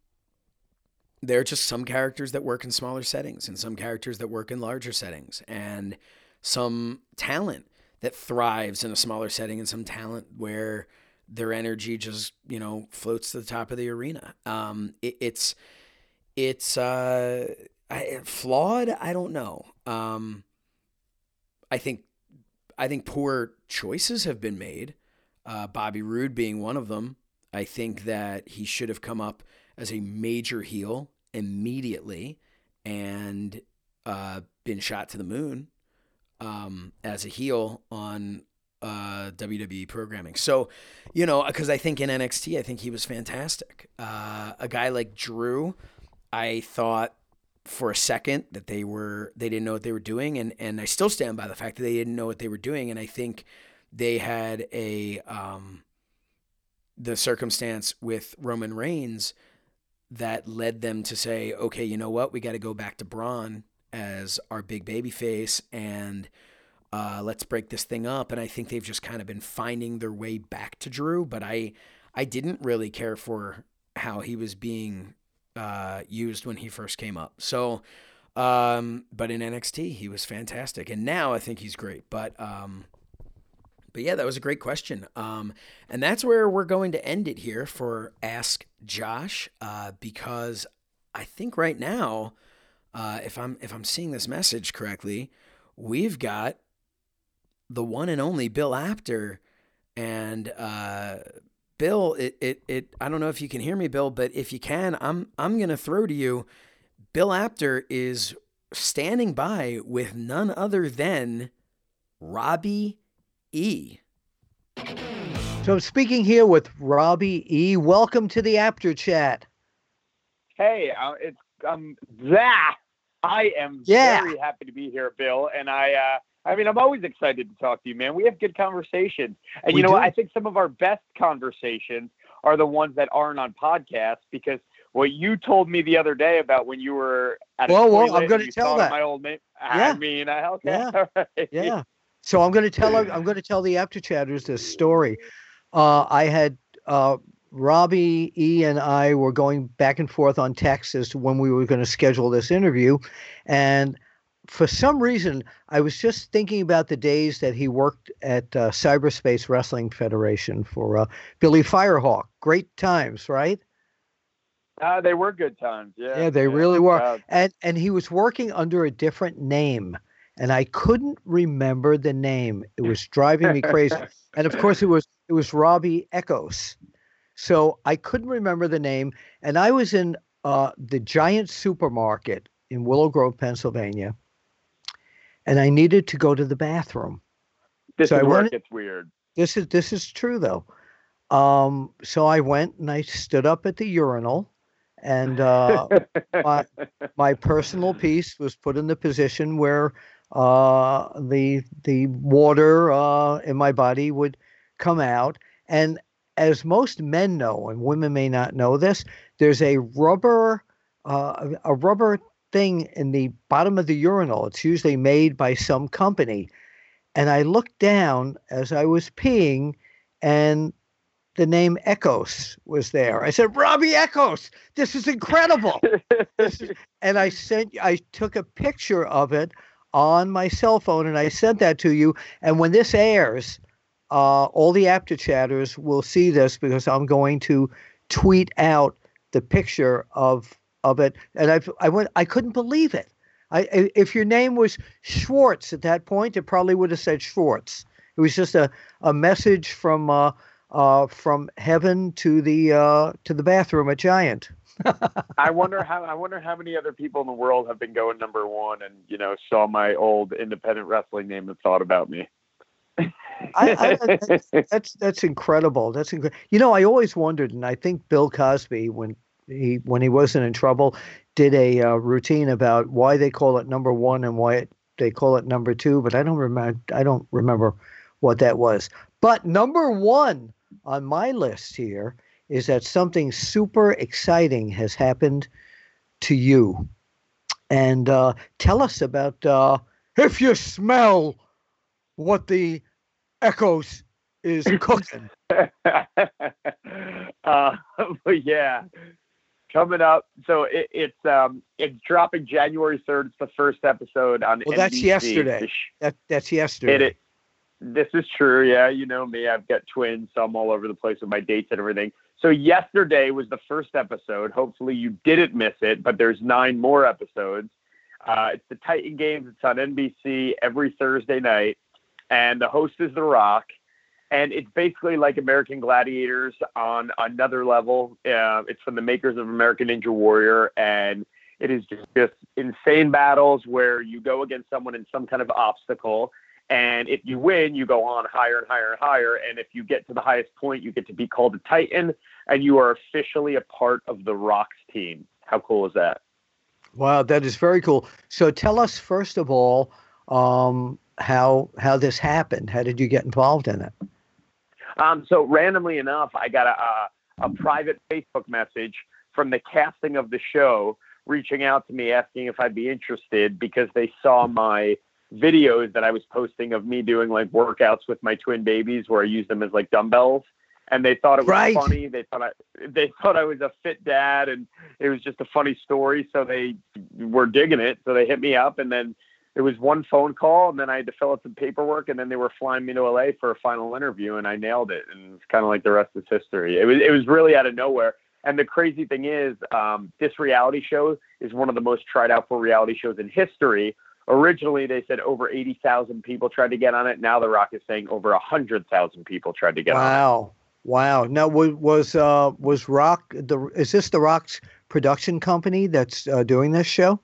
there are just some characters that work in smaller settings and some characters that work in larger settings and some talent that thrives in a smaller setting and some talent where their energy just you know floats to the top of the arena. Um, it, it's it's uh, I, flawed? I don't know. Um, i think i think poor choices have been made uh, bobby roode being one of them i think that he should have come up as a major heel immediately and uh, been shot to the moon um, as a heel on uh, WWE programming. So, you know, because I think in NXT, I think he was fantastic. Uh, a guy like Drew, I thought for a second that they were they didn't know what they were doing, and and I still stand by the fact that they didn't know what they were doing, and I think they had a um, the circumstance with Roman Reigns that led them to say, okay, you know what, we got to go back to Braun as our big baby face and uh, let's break this thing up. And I think they've just kind of been finding their way back to Drew, but I I didn't really care for how he was being uh, used when he first came up. So, um, but in NXT he was fantastic, and now I think he's great. But um, but yeah, that was a great question. Um, and that's where we're going to end it here for Ask Josh, uh, because I think right now, uh, if I'm if I'm seeing this message correctly, we've got the one and only Bill Apter, and uh, Bill, it, it it I don't know if you can hear me, Bill, but if you can, I'm I'm gonna throw to you. Bill Apter is standing by with none other than Robbie E. So I'm speaking here with Robbie E. Welcome to the Apter Chat. Hey, uh, it's um that I am yeah. very happy to be here, Bill, and I. uh I mean, I'm always excited to talk to you, man. We have good conversations, and we you know do. what? I think some of our best conversations are the ones that aren't on podcasts because what you told me the other day about when you were at a well, well, I'm going to tell that my old name. Yeah. I mean, I okay, yeah, right. yeah. So I'm going to tell I'm going to tell the Apter chatters this story. Uh, I had uh, Robbie E and I were going back and forth on text as to when we were going to schedule this interview, and for some reason, I was just thinking about the days that he worked at uh, Cyberspace Wrestling Federation for uh, Billy Firehawk. Great times, right? Uh, they were good times. Yeah. Yeah, they yeah. really were. and and he was working under a different name, and I couldn't remember the name. It was driving me crazy. and of course, it was it was Robbie Echoes. So I couldn't remember the name, and I was in uh, the giant supermarket in Willow Grove, Pennsylvania and I needed to go to the bathroom. This so is I where it gets weird. This is this is true though. Um, so I went and I stood up at the urinal, and uh, my my personal piece was put in the position where uh, the the water uh, in my body would come out. And as most men know, and women may not know this, there's a rubber uh, a rubber thing in the bottom of the urinal. It's usually made by some company. And I looked down as I was peeing, and the name Echoes was there. I said, Robbie Echoes, this is incredible. this is, and I sent, I took a picture of it on my cell phone and I sent that to you. And when this airs, uh, all the Apter chatters will see this because I'm going to tweet out the picture of of it, and I I went I couldn't believe it. I if your name was Schwartz at that point, it probably would have said Schwartz. It was just a, a message from uh, uh, from heaven to the uh, to the bathroom at Giant. I wonder how I wonder how many other people in the world have been going number one and you know saw my old independent wrestling name and thought about me. I, I, that's, that's, that's incredible. That's incredible. You know, I always wondered, and I think Bill Cosby, when he when he wasn't in trouble, did a uh, routine about why they call it number one and why it, they call it number two. But I don't remember. I don't remember what that was. But number one on my list here is that something super exciting has happened to you, and uh, tell us about uh, if you smell what the echoes is cooking. uh, but yeah, coming up. So it, it's um it's dropping January third. It's the first episode on. Well, NBC. that's yesterday. That that's yesterday. It, it, this is true. Yeah, you know me. I've got twins, so I'm all over the place with my dates and everything. So yesterday was the first episode. Hopefully you didn't miss it, but there's nine more episodes. Uh, it's the Titan Games. It's on NBC every Thursday night, and the host is The Rock and it's basically like American Gladiators on another level. Uh, it's from the makers of American Ninja Warrior, and it is just, just insane battles where you go against someone in some kind of obstacle, and if you win, you go on higher and higher and higher, and if you get to the highest point, you get to be called a Titan, and you are officially a part of the Rocks team. How cool is that? Wow, that is very cool. So tell us first of all um, how how this happened. How did you get involved in it? Um, so randomly enough, I got a, a, a private Facebook message from the casting of the show reaching out to me asking if I'd be interested because they saw my videos that I was posting of me doing like workouts with my twin babies where I use them as like dumbbells and they thought it was right. funny. They thought I they thought I was a fit dad and it was just a funny story so they were digging it so they hit me up and then it was one phone call and then I had to fill out some paperwork and then they were flying me to LA for a final interview and I nailed it and it's kind of like the rest is history. It was it was really out of nowhere. And the crazy thing is, um, this reality show is one of the most tried out for reality shows in history. Originally, they said over 80,000 people tried to get on it. Now, The Rock is saying over 100,000 people tried to get wow. on it. Wow. Wow. Now, was, was, uh, was Rock, the, is this The Rock's production company that's uh, doing this show?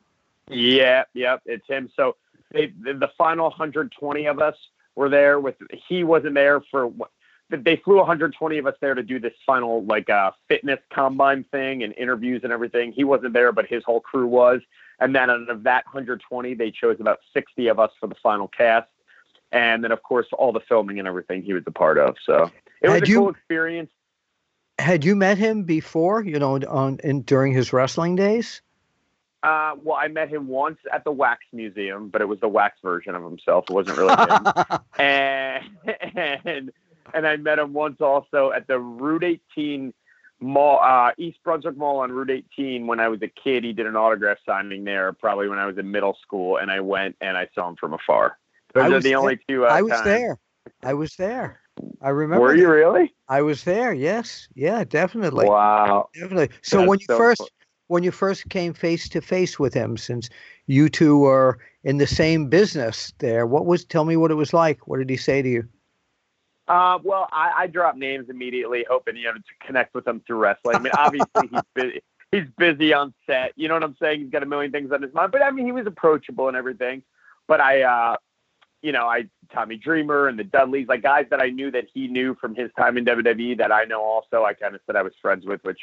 Yeah, yep, it's him. So they, the final 120 of us were there with. He wasn't there for. What they flew 120 of us there to do this final like uh, fitness combine thing and interviews and everything. He wasn't there, but his whole crew was. And then out of that 120, they chose about 60 of us for the final cast. And then, of course, all the filming and everything he was a part of. So it was had a you, cool experience. Had you met him before? You know, on in during his wrestling days? Uh, well, I met him once at the Wax Museum, but it was the wax version of himself. It wasn't really him. and, and and I met him once also at the Route 18 mall, uh, East Brunswick Mall on Route 18 when I was a kid. He did an autograph signing there, probably when I was in middle school, and I went and I saw him from afar. Those are the there. only two. Uh, I was times. there. I was there. I remember. Were you that. really? I was there. Yes. Yeah. Definitely. Wow. Definitely. So That's when you so first fun. When you first came face to face with him, since you two were in the same business there, what was? Tell me what it was like. What did he say to you? Uh, well, I, I dropped names immediately, hoping you know to connect with him through wrestling. I mean, obviously he's busy. He's busy on set. You know what I'm saying? He's got a million things on his mind. But I mean, he was approachable and everything. But I, uh, you know, I Tommy Dreamer and the Dudleys, like guys that I knew that he knew from his time in WWE that I know also. I kind of said I was friends with, which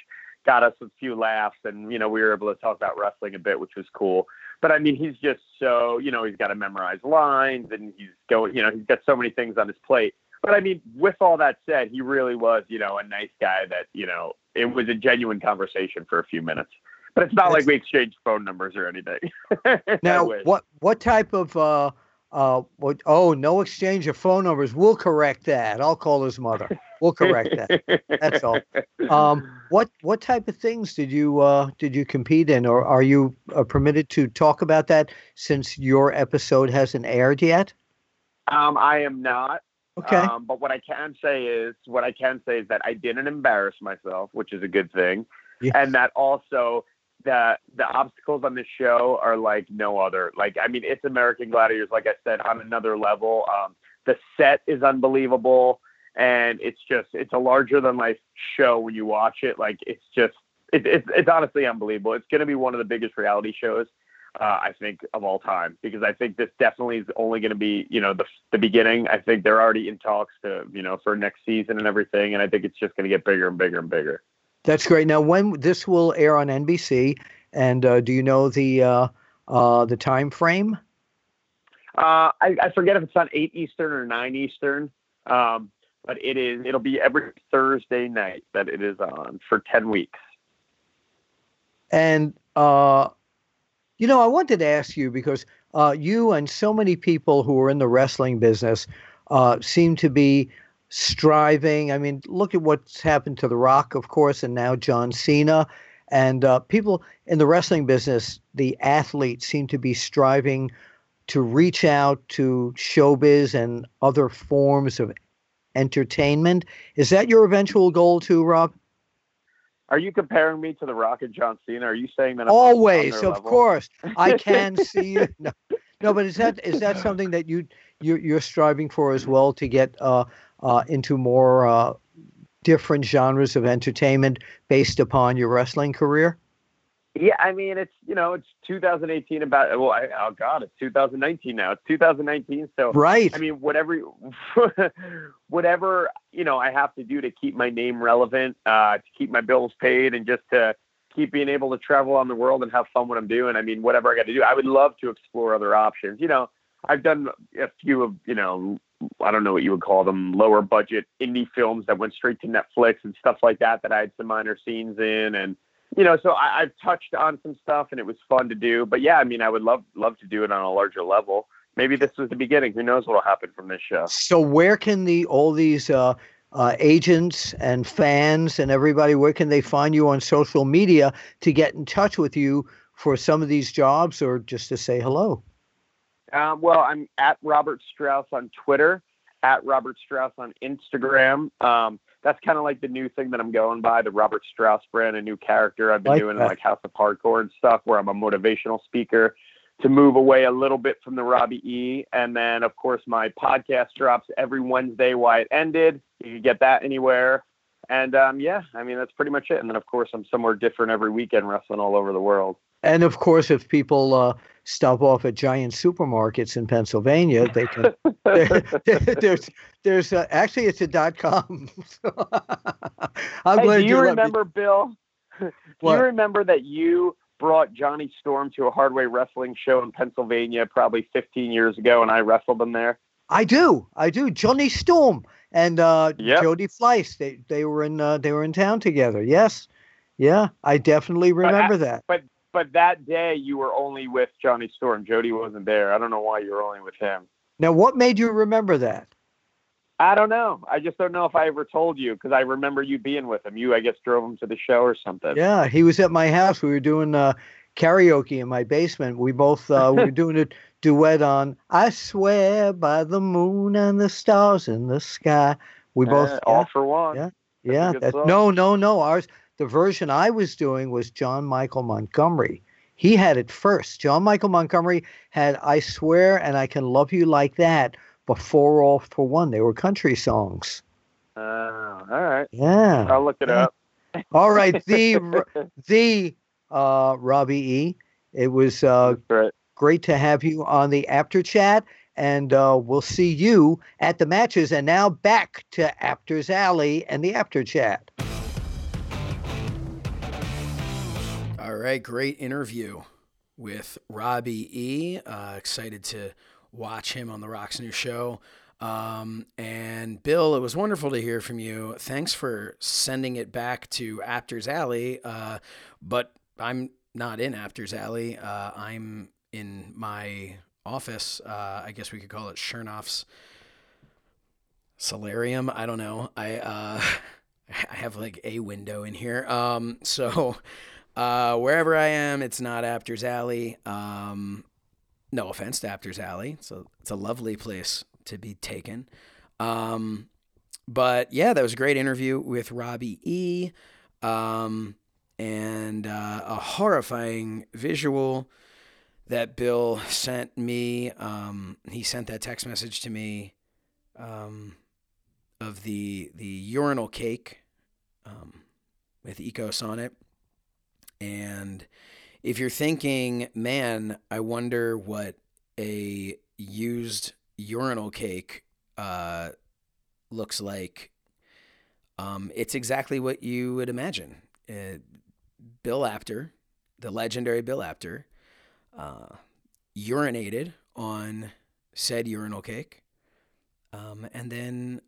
got us a few laughs, and you know, we were able to talk about wrestling a bit, which was cool. But I mean, he's just so you know, he's got to memorize lines, and he's going, you know, he's got so many things on his plate. But I mean, with all that said, he really was, you know, a nice guy that, you know, it was a genuine conversation for a few minutes. But it's not like we exchanged phone numbers or anything. Now, what what type of uh uh what? Oh, no exchange of phone numbers. We'll correct that. I'll call his mother. We'll correct that. That's all. Um, what what type of things did you uh did you compete in, or are you uh, permitted to talk about that since your episode hasn't aired yet? Um, I am not. Okay. Um, but what I can say is, what I can say is that I didn't embarrass myself, which is a good thing, Yeah. and that also the the obstacles on this show are like no other. Like, I mean, it's American Gladiators, like I said, on another level. Um, the set is unbelievable, and it's just it's a larger than life show when you watch it. Like, it's just it, it's it's honestly unbelievable. It's going to be one of the biggest reality shows uh, I think, of all time, because I think this definitely is only going to be, you know, the the beginning. I think they're already in talks to, you know, for next season and everything, and I think it's just going to get bigger and bigger and bigger. That's great. Now, when this will air on NBC, and uh, do you know the uh, uh, the time frame? Uh, I, I forget if it's on eight Eastern or nine Eastern, um, but it is. It'll be every Thursday night that it is on for ten weeks. And uh, you know, I wanted to ask you because uh, you and so many people who are in the wrestling business uh, seem to be striving. I mean, look at what's happened to The Rock, of course, and now John Cena. And uh, people in the wrestling business, the athletes seem to be striving to reach out to showbiz and other forms of entertainment. Is that your eventual goal too, Rob? Are you comparing me to The Rock and John Cena? Are you saying that I'm Always, of level? course. I can see you. No, no, but is that is that something that you you're, you're striving for as well to get uh, uh, into more uh, different genres of entertainment based upon your wrestling career? Yeah, I mean it's you know it's 2018 about well I, oh god it's 2019 now it's 2019 so Right. I mean whatever whatever you know I have to do to keep my name relevant uh, to keep my bills paid and just to keep being able to travel on the world and have fun what I'm doing I mean whatever I got to do I would love to explore other options you know I've done a few of you know I don't know what you would call them lower budget indie films that went straight to Netflix and stuff like that that I had some minor scenes in and you know, so I, I've touched on some stuff and it was fun to do. But yeah, I mean, I would love love to do it on a larger level. Maybe this was the beginning. Who knows what'll happen from this show? So where can the all these uh, uh, agents and fans and everybody where can they find you on social media to get in touch with you for some of these jobs or just to say hello? Um, well, I'm at Robert Strauss on Twitter, at Robert Strauss on Instagram. Um, that's kind of like the new thing that I'm going by, the Robert Strauss brand, a new character I've been Like doing that. in like House of Hardcore and stuff, where I'm a motivational speaker to move away a little bit from the Robbie E. And then, of course, my podcast drops every Wednesday. Why it ended? You can get that anywhere. And um, yeah, I mean that's pretty much it. And then, of course, I'm somewhere different every weekend, wrestling all over the world. And of course, if people uh, stop off at giant supermarkets in Pennsylvania, they can. there- there- there's, there's uh, actually it's a dot com. I'm hey, glad do you me- remember, Bill? do What? you remember that you brought Johnny Storm to a Hardway Wrestling show in Pennsylvania probably 15 years ago, and I wrestled him there? I do, I do. Johnny Storm and uh, Yep. Jody Fleisch. They they were in uh, they were in town together. Yes, yeah, I definitely remember that. But that day, you were only with Johnny Storm. Jody wasn't there. I don't know why you were only with him. Now, what made you remember that? I don't know. I just don't know if I ever told you because I remember you being with him. You, I guess, drove him to the show or something. Yeah, he was at my house. We were doing uh, karaoke in my basement. We both uh, we were doing a duet on "I Swear by the Moon and the Stars in the Sky." We both yeah, All-4-One. Yeah, yeah. That, no, no, no. Ours, the version I was doing was John Michael Montgomery. He had it first. John Michael Montgomery had "I Swear" and "I Can Love You Like That." before All-4-One. They were country songs. Oh, uh, all right. Yeah. I'll look it yeah. up. all right. The the uh, Robbie E. It was uh, right. great to have you on the Apter Chat, and uh, we'll see you at the matches. And now back to Apter's Alley and the Apter Chat. Right, great interview with Robbie E. Uh, excited to watch him on the Rocks New Show. Um, and Bill, it was wonderful to hear from you. Thanks for sending it back to Apter's Alley. Uh, but I'm not in Apter's Alley. Uh, I'm in my office. Uh, I guess we could call it Shernoff's solarium. I don't know. I uh, I have like a window in here. Um, so uh, wherever I am, it's not Apter's Alley. Um, no offense to Apter's Alley. So it's a lovely place to be taken. Um, but yeah, that was a great interview with Robbie E. Um, and uh, a horrifying visual that Bill sent me. Um, he sent that text message to me um, of the the urinal cake um, with Ecos on it, and if you're thinking, man, I wonder what a used urinal cake uh, looks like, um, it's exactly what you would imagine. Uh, Bill Apter, the legendary Bill Apter, uh, urinated on said urinal cake, um, and then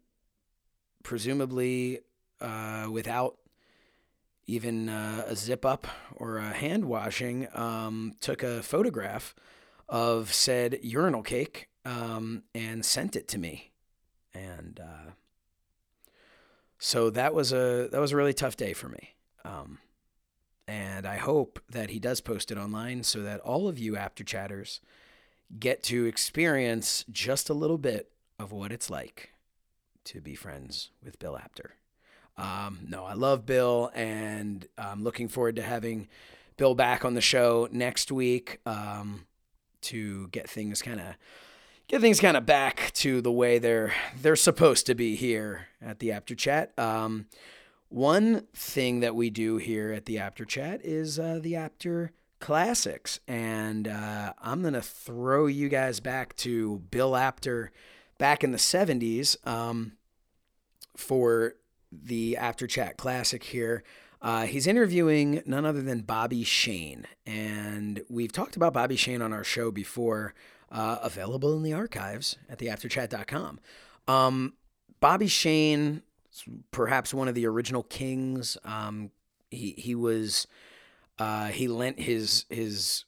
presumably uh, without even uh, a zip up or a hand washing, um, took a photograph of said urinal cake um, and sent it to me. And uh, so that was a that was a really tough day for me. Um, and I hope that he does post it online so that all of you Apter chatters get to experience just a little bit of what it's like to be friends with Bill Apter. Um, no, I love Bill, and I'm looking forward to having Bill back on the show next week um, to get things kind of get things kind of back to the way they're they're supposed to be here at the Apter Chat. Um, one thing that we do here at the Apter Chat is uh, the Apter Classics, and uh, I'm gonna throw you guys back to Bill Apter back in the '70s um, for the Apter Chat Classic here. Uh, he's interviewing none other than Bobby Shane. And we've talked about Bobby Shane on our show before, uh, available in the archives at theapterchat.com. Um, Bobby Shane, perhaps one of the original kings. Um, he, he was, uh, he lent his, his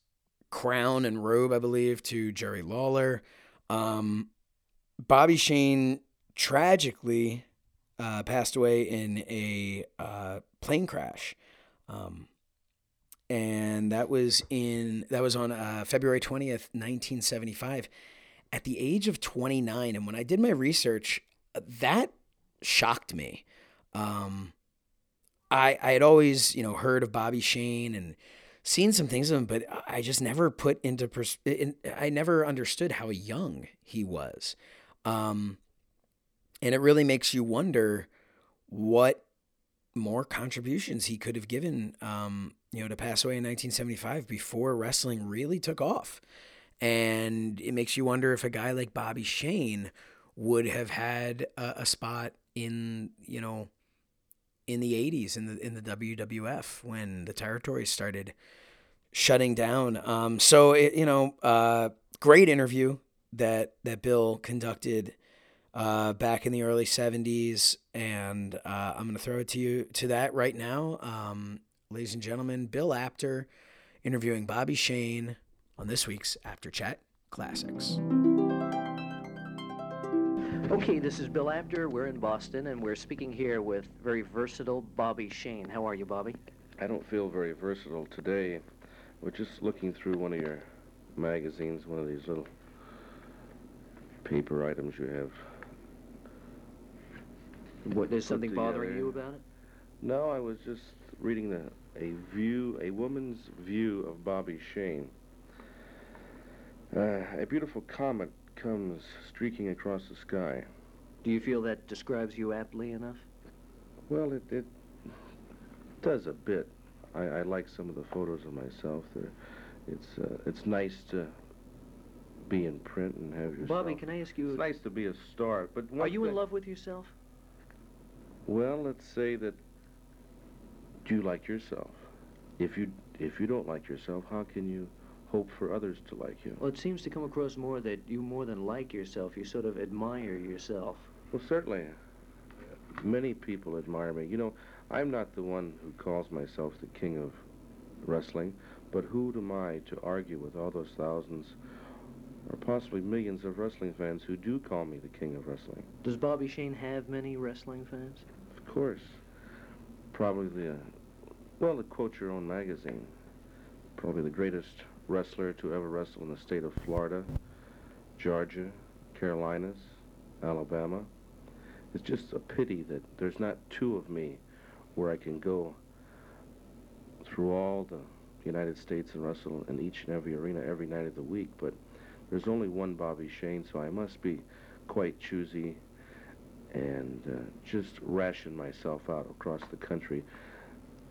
crown and robe, I believe, to Jerry Lawler. Um, Bobby Shane tragically uh, passed away in a uh, plane crash. Um, and that was in that was on uh, February 20th, 1975 at the age of 29 and when I did my research that shocked me. Um, I I had always, you know, heard of Bobby Shane and seen some things of him, but I just never put into pers- in, I never understood how young he was. Um, and it really makes you wonder what more contributions he could have given, um, you know, to pass away in 1975 before wrestling really took off. And it makes you wonder if a guy like Bobby Shane would have had a, a spot in, you know, in the 80s in the in the WWF when the territories started shutting down. Um, so it, you know, uh, great interview that that Bill conducted uh, back in the early 70s. And uh, I'm going to throw it to you to that right now. Um, ladies and gentlemen, Bill Apter interviewing Bobby Shane on this week's Apter Chat Classics. Okay, this is Bill Apter. We're in Boston, and we're speaking here with very versatile Bobby Shane. How are you, Bobby? I don't feel very versatile today. We're just looking through one of your magazines, one of these little paper items you have. What, there's something bothering you about it? No, I was just reading the a view, a woman's view of Bobby Shane. Uh, a beautiful comet comes streaking across the sky. Do you feel that describes you aptly enough? Well, it, it does a bit. I, I like some of the photos of myself. They're, it's uh, it's nice to be in print and have yourself. Bobby, can I ask you? It's nice to be a star, but are you in love with yourself? Well, let's say that. Do you like yourself? If you if you don't like yourself, how can you hope for others to like you? Well, it seems to come across more that you more than like yourself, you sort of admire yourself. Well, certainly. Many people admire me. You know, I'm not the one who calls myself the king of wrestling, but who am I to argue with all those thousands or possibly millions of wrestling fans who do call me the king of wrestling? Does Bobby Shane have many wrestling fans? Of course. Probably the, uh, well, to quote your own magazine, probably the greatest wrestler to ever wrestle in the state of Florida, Georgia, Carolinas, Alabama. It's just a pity that there's not two of me where I can go through all the United States and wrestle in each and every arena every night of the week, but there's only one Bobby Shane, so I must be quite choosy and uh, just ration myself out across the country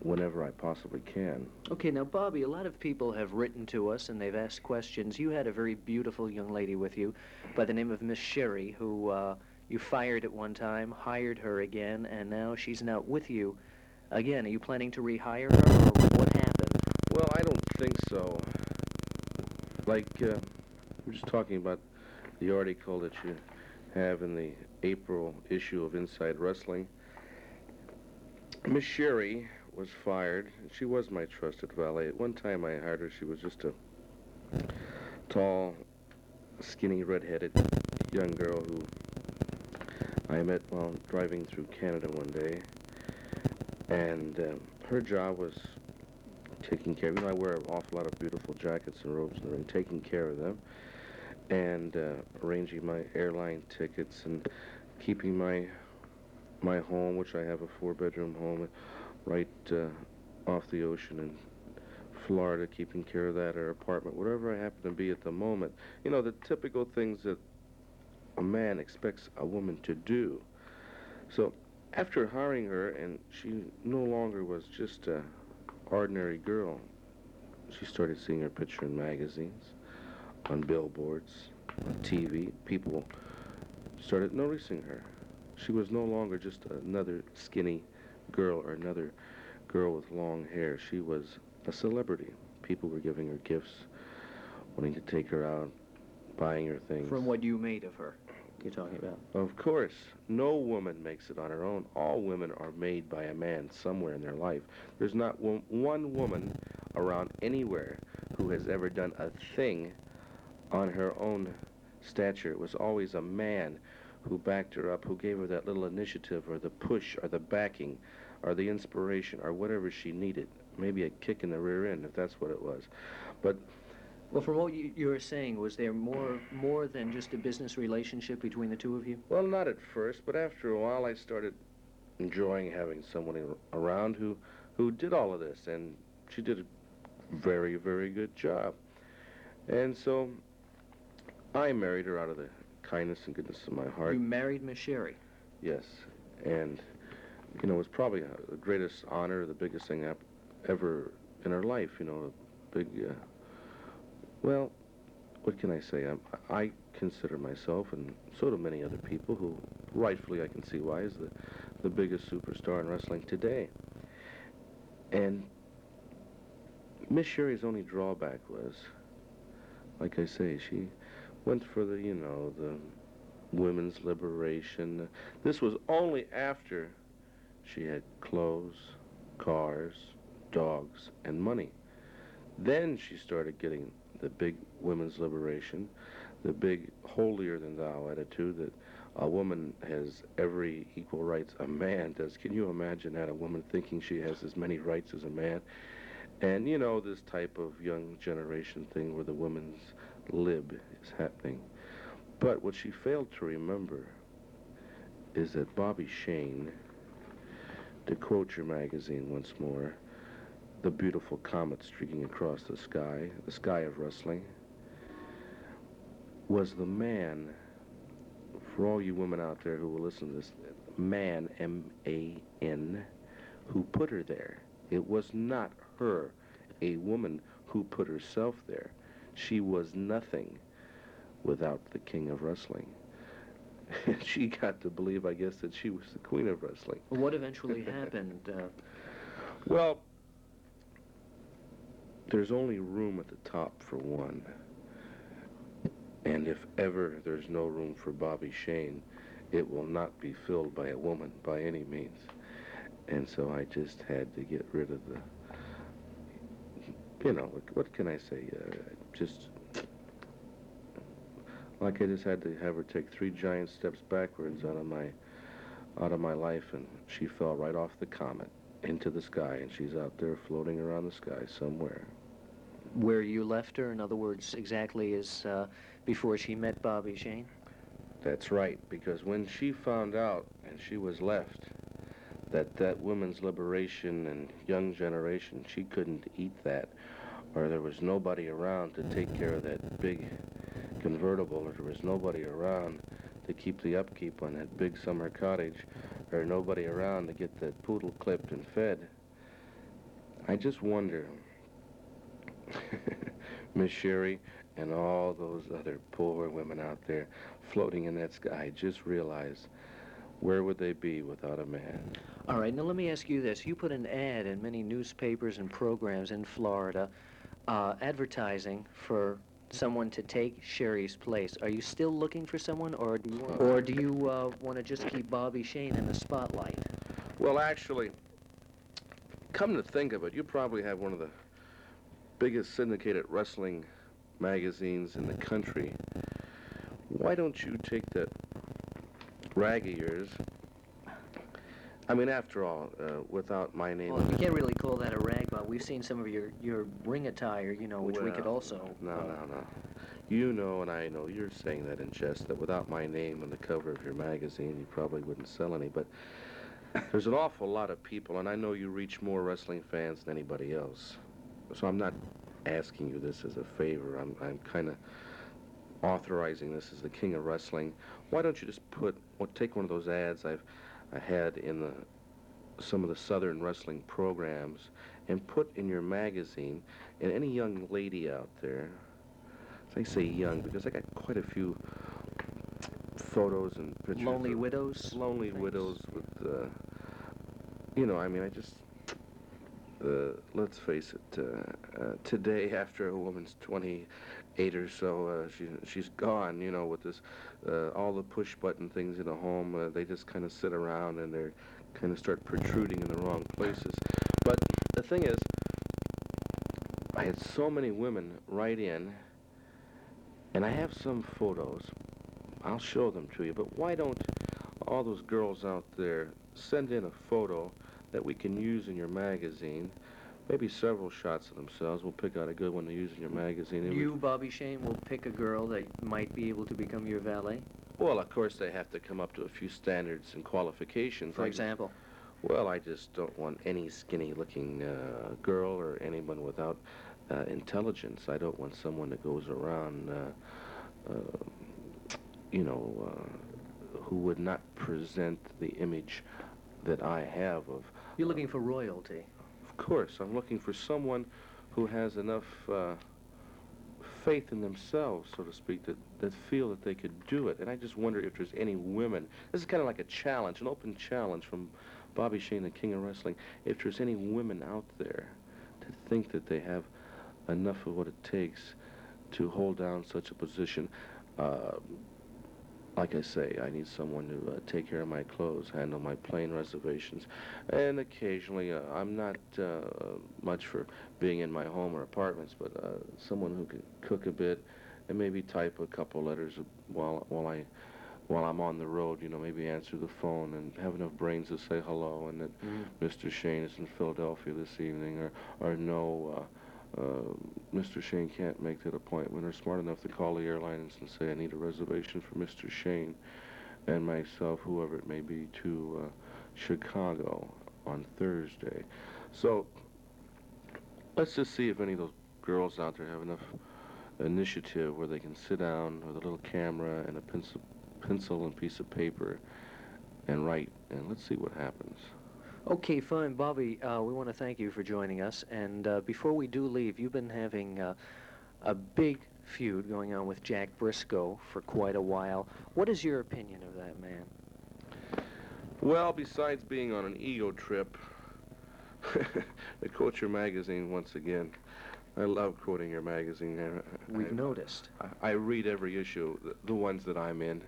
whenever I possibly can. Okay, now, Bobby, a lot of people have written to us and they've asked questions. You had a very beautiful young lady with you by the name of Miss Sherry, who uh, you fired at one time, hired her again, and now she's now with you again. Are you planning to rehire her, or what happened? Well, I don't think so. Like, uh, we're just talking about the article that you have in the April issue of Inside Wrestling. Miss Sherry was fired. She was my trusted valet. At one time I hired her. She was just a tall, skinny, red-headed young girl who I met while driving through Canada one day, and um, her job was taking care. of, You know, I wear an awful lot of beautiful jackets and robes in the ring, taking care of them, and uh, arranging my airline tickets and keeping my my home, which I have a four-bedroom home, right uh, off the ocean in Florida, keeping care of that, or apartment, whatever I happen to be at the moment. You know, the typical things that a man expects a woman to do. So after hiring her, and she no longer was just a ordinary girl, she started seeing her picture in magazines, on billboards, on TV. People started noticing her. She was no longer just another skinny girl or another girl with long hair. She was a celebrity. People were giving her gifts, wanting to take her out, buying her things. From what you made of her you're talking about. Of course. No woman makes it on her own. All women are made by a man somewhere in their life. There's not one woman around anywhere who has ever done a thing on her own stature. It was always a man who backed her up, who gave her that little initiative or the push or the backing or the inspiration or whatever she needed. Maybe a kick in the rear end if that's what it was. But well, from what you, you were saying, was there more more than just a business relationship between the two of you? Well, not at first, but after a while, I started enjoying having someone around who who did all of this, and she did a very, very good job. And so I married her out of the kindness and goodness of my heart. You married Miss Sherry? Yes, and you know, it was probably the greatest honor, the biggest thing ever in her life. You know, a big. Uh, well, what can I say? I'm, I consider myself, and so do many other people who, rightfully I can see why, is the, the biggest superstar in wrestling today. And Miss Sherry's only drawback was, like I say, she went for the, you know, the women's liberation. This was only after she had clothes, cars, dogs, and money. Then she started getting the big women's liberation, the big holier-than-thou attitude that a woman has every equal rights a man does. Can you imagine that? A woman thinking she has as many rights as a man? And, you know, this type of young generation thing where the woman's lib is happening. But what she failed to remember is that Bobby Shane, to quote your magazine once more, the beautiful comet streaking across the sky, the sky of wrestling, was the man, for all you women out there who will listen to this, man, M-A-N, who put her there. It was not her, a woman who put herself there. She was nothing without the king of wrestling. And she got to believe, I guess, that she was the queen of wrestling. What eventually happened? Uh... Well, there's only room at the top for one. And if ever there's no room for Bobby Shane, it will not be filled by a woman by any means. And so I just had to get rid of the, you know, what can I say? Uh, just like I just had to have her take three giant steps backwards out of my, out of my life, and she fell right off the comet into the sky, and she's out there floating around the sky somewhere where you left her? In other words, exactly as uh, before she met Bobby Shane? That's right, because when she found out and she was left that that women's liberation and young generation, she couldn't eat that, or there was nobody around to take care of that big convertible, or there was nobody around to keep the upkeep on that big summer cottage, or nobody around to get that poodle clipped and fed. I just wonder Miss Sherry and all those other poor women out there floating in that sky just realize where would they be without a man? All right, now let me ask you this. You put an ad in many newspapers and programs in Florida uh, advertising for someone to take Sherry's place. Are you still looking for someone, or do you, or do you uh, want to just keep Bobby Shane in the spotlight? Well, actually, come to think of it, you probably have one of the biggest syndicated wrestling magazines in the country, why don't you take that rag of yours? I mean, after all, uh, without my name. Well, you can't really call that a rag, but we've seen some of your, your ring attire, you know, which well, we could also. No, uh, no, no. You know, and I know you're saying that in jest, that without my name on the cover of your magazine, you probably wouldn't sell any. But there's an awful lot of people, and I know you reach more wrestling fans than anybody else. So I'm not asking you this as a favor. I'm, I'm kind of authorizing this as the king of wrestling. Why don't you just put, take one of those ads I've I had in the some of the Southern wrestling programs and put in your magazine, and any young lady out there, I say young because I got quite a few photos and pictures. Lonely widows? Lonely things. widows with, uh, you know, I mean, I just, uh, let's face it, uh, uh, today after a woman's 28 or so, uh, she, she's gone, you know, with this, uh, all the push button things in the home, uh, they just kind of sit around and they're kind of start protruding in the wrong places. But the thing is, I had so many women write in, and I have some photos. I'll show them to you, but why don't all those girls out there send in a photo that we can use in your magazine. Maybe several shots of themselves. We'll pick out a good one to use in your magazine. You, Bobby Shane, will pick a girl that might be able to become your valet? Well, of course, they have to come up to a few standards and qualifications. For example? well, I just don't want any skinny-looking uh, girl or anyone without uh, intelligence. I don't want someone that goes around, uh, uh you know, uh, who would not present the image that I have of you're looking for royalty. Course. I'm looking for someone who has enough uh, faith in themselves, so to speak, that, that feel that they could do it. And I just wonder if there's any women. This is kind of like a challenge, an open challenge from Bobby Shane, the king of wrestling. If there's any women out there to think that they have enough of what it takes to hold down such a position, uh, like I say, I need someone to uh, take care of my clothes, handle my plane reservations, and occasionally uh, I'm not uh, much for being in my home or apartments, but uh, someone who can cook a bit and maybe type a couple letters while while I while I'm on the road, you know, maybe answer the phone and have enough brains to say hello and that mm. Mr. Shane is in Philadelphia this evening or, or no, uh, uh, Mr. Shane can't make that appointment or smart enough to call the airlines and say I need a reservation for Mr. Shane and myself, whoever it may be, to uh, Chicago on Thursday. So let's just see if any of those girls out there have enough initiative where they can sit down with a little camera and a pencil pencil and piece of paper and write, and let's see what happens. Okay, fine, Bobby. Uh, we want to thank you for joining us. And uh, before we do leave, you've been having uh, a big feud going on with Jack Briscoe for quite a while. What is your opinion of that man? Well, besides being on an ego trip, the Quote Your magazine once again. I love quoting your magazine. We've I, noticed. I, I, read every issue, the, the ones that I'm in.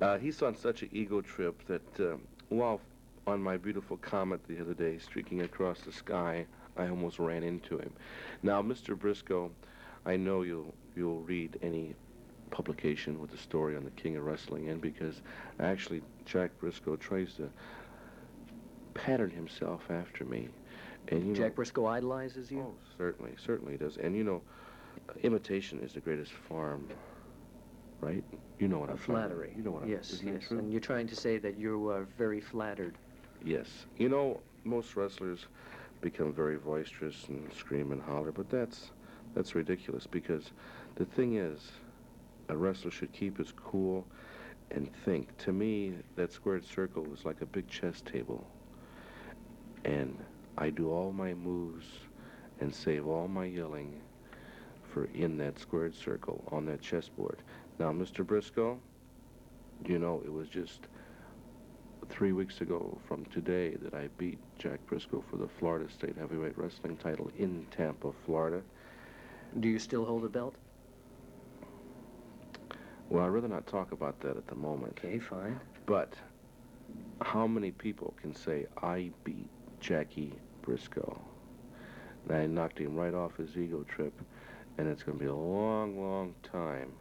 Uh, he's on such an ego trip that uh, while on my beautiful comet the other day, streaking across the sky, I almost ran into him. Now, Mr. Briscoe, I know you'll you'll read any publication with the story on the King of Wrestling in because actually Jack Briscoe tries to pattern himself after me. And you Jack know, Briscoe idolizes you? Oh, certainly, certainly does. And you know, imitation is the greatest form right? You know what I'm saying? flattery. You know what yes, I'm Yes, yes. And you're trying to say that you are very flattered. Yes. You know, most wrestlers become very boisterous and scream and holler, but that's that's ridiculous because the thing is, a wrestler should keep his cool and think. To me, that squared circle is like a big chess table. And I do all my moves and save all my yelling for in that squared circle on that chessboard. Now, Mr. Briscoe, you know, it was just three weeks ago from today that I beat Jack Briscoe for the Florida State Heavyweight Wrestling title in Tampa, Florida. Do you still hold a belt? Well, I'd rather not talk about that at the moment. Okay, fine. But how many people can say, I beat Jackie Briscoe? And I knocked him right off his ego trip, and it's going to be a long, long time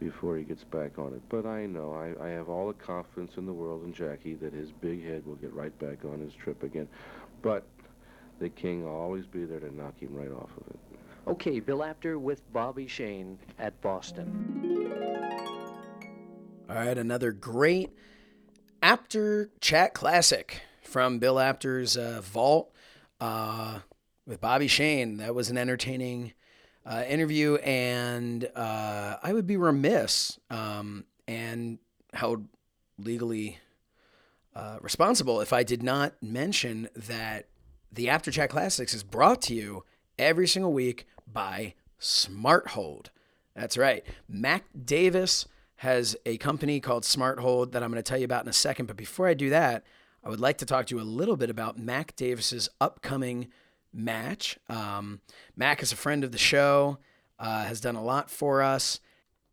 before he gets back on it. But I know, I, I have all the confidence in the world in Jackie that his big head will get right back on his trip again. But the king will always be there to knock him right off of it. Okay, Bill Apter with Bobby Shane at Boston. All right, another great Apter Chat Classic from Bill Apter's uh, Vault uh, with Bobby Shane. That was an entertaining uh, interview, and uh, I would be remiss um, and held legally uh, responsible if I did not mention that the Apter Chat Classics is brought to you every single week by Smart Hold. That's right. Mac Davis has a company called Smart Hold that I'm going to tell you about in a second. But before I do that, I would like to talk to you a little bit about Mac Davis's upcoming match. Um, Mac is a friend of the show, uh, has done a lot for us,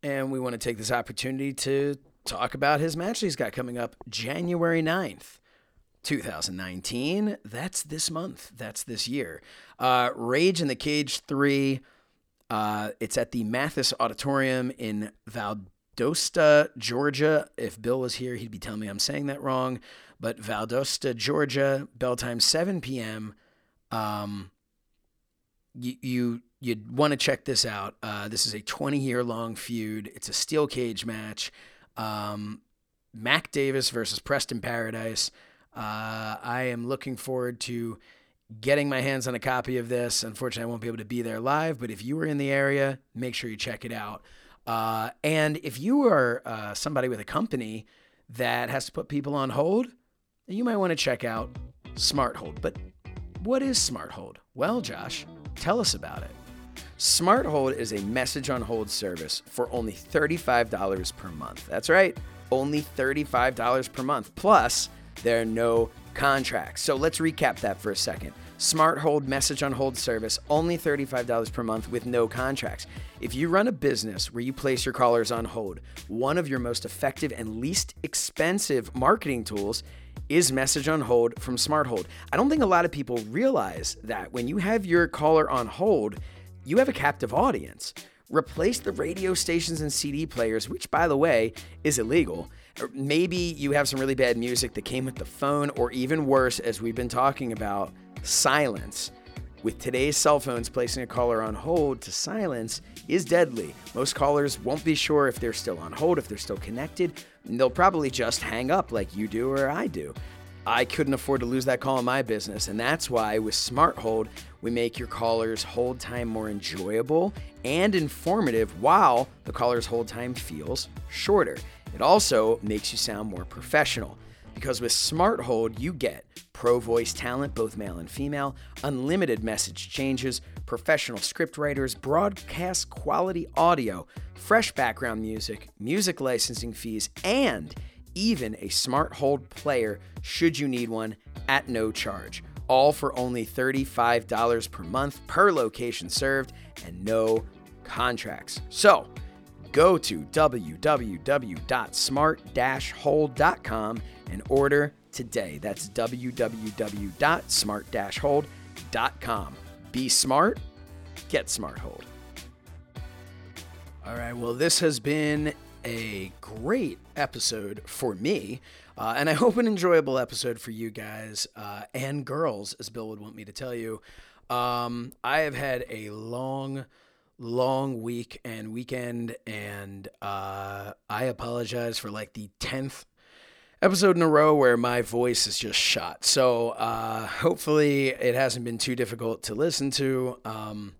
and we want to take this opportunity to talk about his match he's got coming up January 9th. 2019. That's this month. That's this year. Uh, Rage in the Cage 3. Uh, it's at the Mathis Auditorium in Valdosta, Georgia. If Bill was here, he'd be telling me I'm saying that wrong. But Valdosta, Georgia, bell time 7 p.m. Um, you you you'd want to check this out. Uh, this is a 20 year long feud. It's a steel cage match. Um, Mac Davis versus Preston Paradise. Uh, I am looking forward to getting my hands on a copy of this. Unfortunately, I won't be able to be there live, but if you are in the area, make sure you check it out. Uh, and if you are uh, somebody with a company that has to put people on hold, you might want to check out Smart Hold. But what is Smart Hold? Well, Josh, tell us about it. Smart Hold is a message on hold service for only $35 per month. That's right, only $35 per month. Plus, there are no contracts. So let's recap that for a second. Smart Hold message on hold service, only $35 per month with no contracts. If you run a business where you place your callers on hold, one of your most effective and least expensive marketing tools is message on hold from Smart Hold. I don't think a lot of people realize that when you have your caller on hold, you have a captive audience. replace the radio stations and CD players, which, by the way, is illegal. Maybe you have some really bad music that came with the phone, or even worse, as we've been talking about, silence. With today's cell phones, placing a caller on hold to silence is deadly. Most callers won't be sure if they're still on hold, if they're still connected. They'll probably just hang up like you do or I do. I couldn't afford to lose that call in my business, and that's why with Smart Hold, we make your caller's hold time more enjoyable and informative while the caller's hold time feels shorter. It also makes you sound more professional because with Smart Hold, you get pro voice talent, both male and female, unlimited message changes, professional script writers, broadcast quality audio, fresh background music, music licensing fees, and even a Smart Hold player should you need one at no charge. All for only $35 per month per location served and no contracts. So go to www.smart-hold.com and order today. That's www.smart-hold.com. Be smart, get Smart Hold. All right, well, this has been a great episode for me. Uh, and I hope an enjoyable episode for you guys uh, and girls, as Bill would want me to tell you. Um, I have had a long, long week and weekend, and uh, I apologize for like the 10th episode in a row where my voice is just shot. So uh, hopefully it hasn't been too difficult to listen to. Um,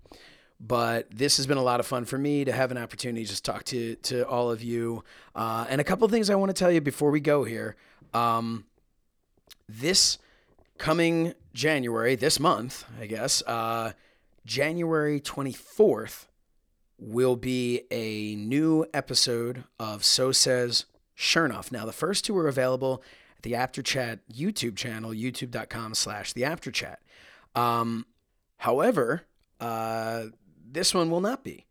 but this has been a lot of fun for me to have an opportunity to just talk to to all of you. Uh, and a couple things I want to tell you before we go here. Um, this coming January, this month, I guess, uh, January 24th will be a new episode of So Says Shernoff. Now, the first two are available at the Apter Chat YouTube channel, youtube.com slash the Apter Chat. Um, however, uh, this one will not be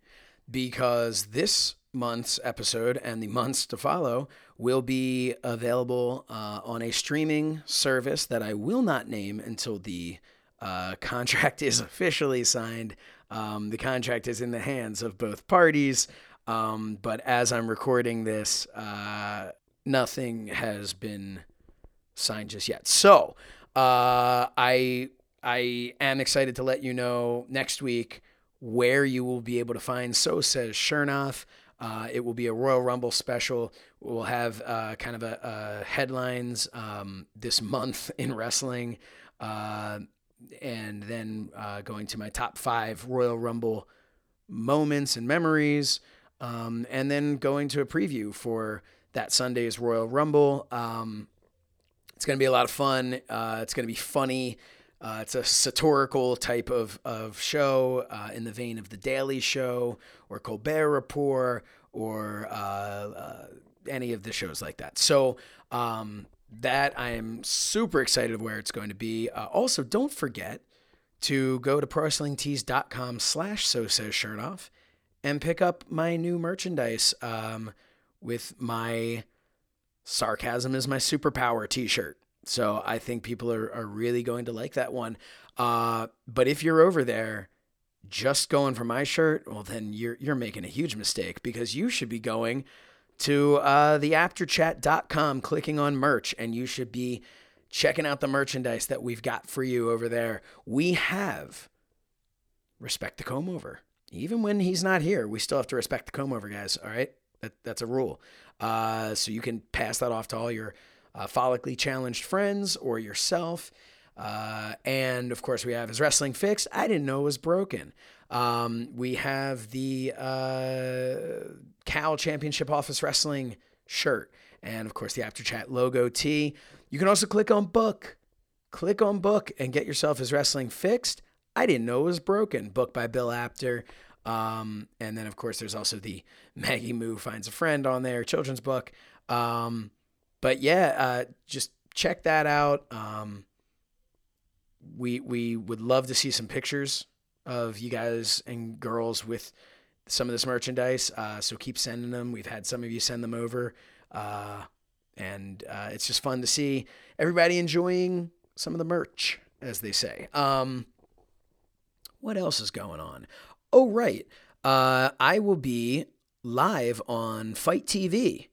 because this month's episode and the months to follow will be available uh, on a streaming service that I will not name until the uh, contract is officially signed. Um, the contract is in the hands of both parties, um, but as I'm recording this, uh, nothing has been signed just yet. So uh, I I am excited to let you know next week where you will be able to find So Says Shernoff. Uh, it will be a Royal Rumble special. We'll have uh, kind of a, a headlines um, this month in wrestling, uh, and then uh, going to my top five Royal Rumble moments and memories, um, and then going to a preview for that Sunday's Royal Rumble. Um, it's going to be a lot of fun. Uh, it's going to be funny. Uh, it's a satirical type of, of show uh, in the vein of The Daily Show or Colbert Report or uh, uh any of the shows like that. So, um, that I am super excited of where it's going to be. Uh, also, don't forget to go to prowrestlingtees.com slash so says Shernoff and pick up my new merchandise um, with my sarcasm is my superpower t-shirt. So I think people are, are really going to like that one. Uh, but if you're over there just going for my shirt, well, then you're, you're making a huge mistake because you should be going to uh, theapterchat.com, clicking on merch, and you should be checking out the merchandise that we've got for you over there. We have respect the comb over. Even when he's not here, we still have to respect the comb over, guys. All right? That, that's a rule. Uh, so you can pass that off to all your uh, follically challenged friends or yourself. Uh, and of course, we have his wrestling fix. I didn't know it was broken. Um, we have the uh, Cal Championship Office Wrestling shirt, and of course, the Apter Chat logo tee. You can also click on book. Click on book and get yourself his wrestling fixed. I didn't know it was broken. Book by Bill Apter. Um, and then, of course, there's also the Maggie Moo Finds a Friend on there, children's book. Um, but yeah, uh, just check that out. Um, we we would love to see some pictures of you guys and girls with some of this merchandise. Uh, so keep sending them. We've had some of you send them over, uh, and uh, it's just fun to see everybody enjoying some of the merch, as they say. Um, what else is going on? Oh right, uh, I will be live on FITE TV.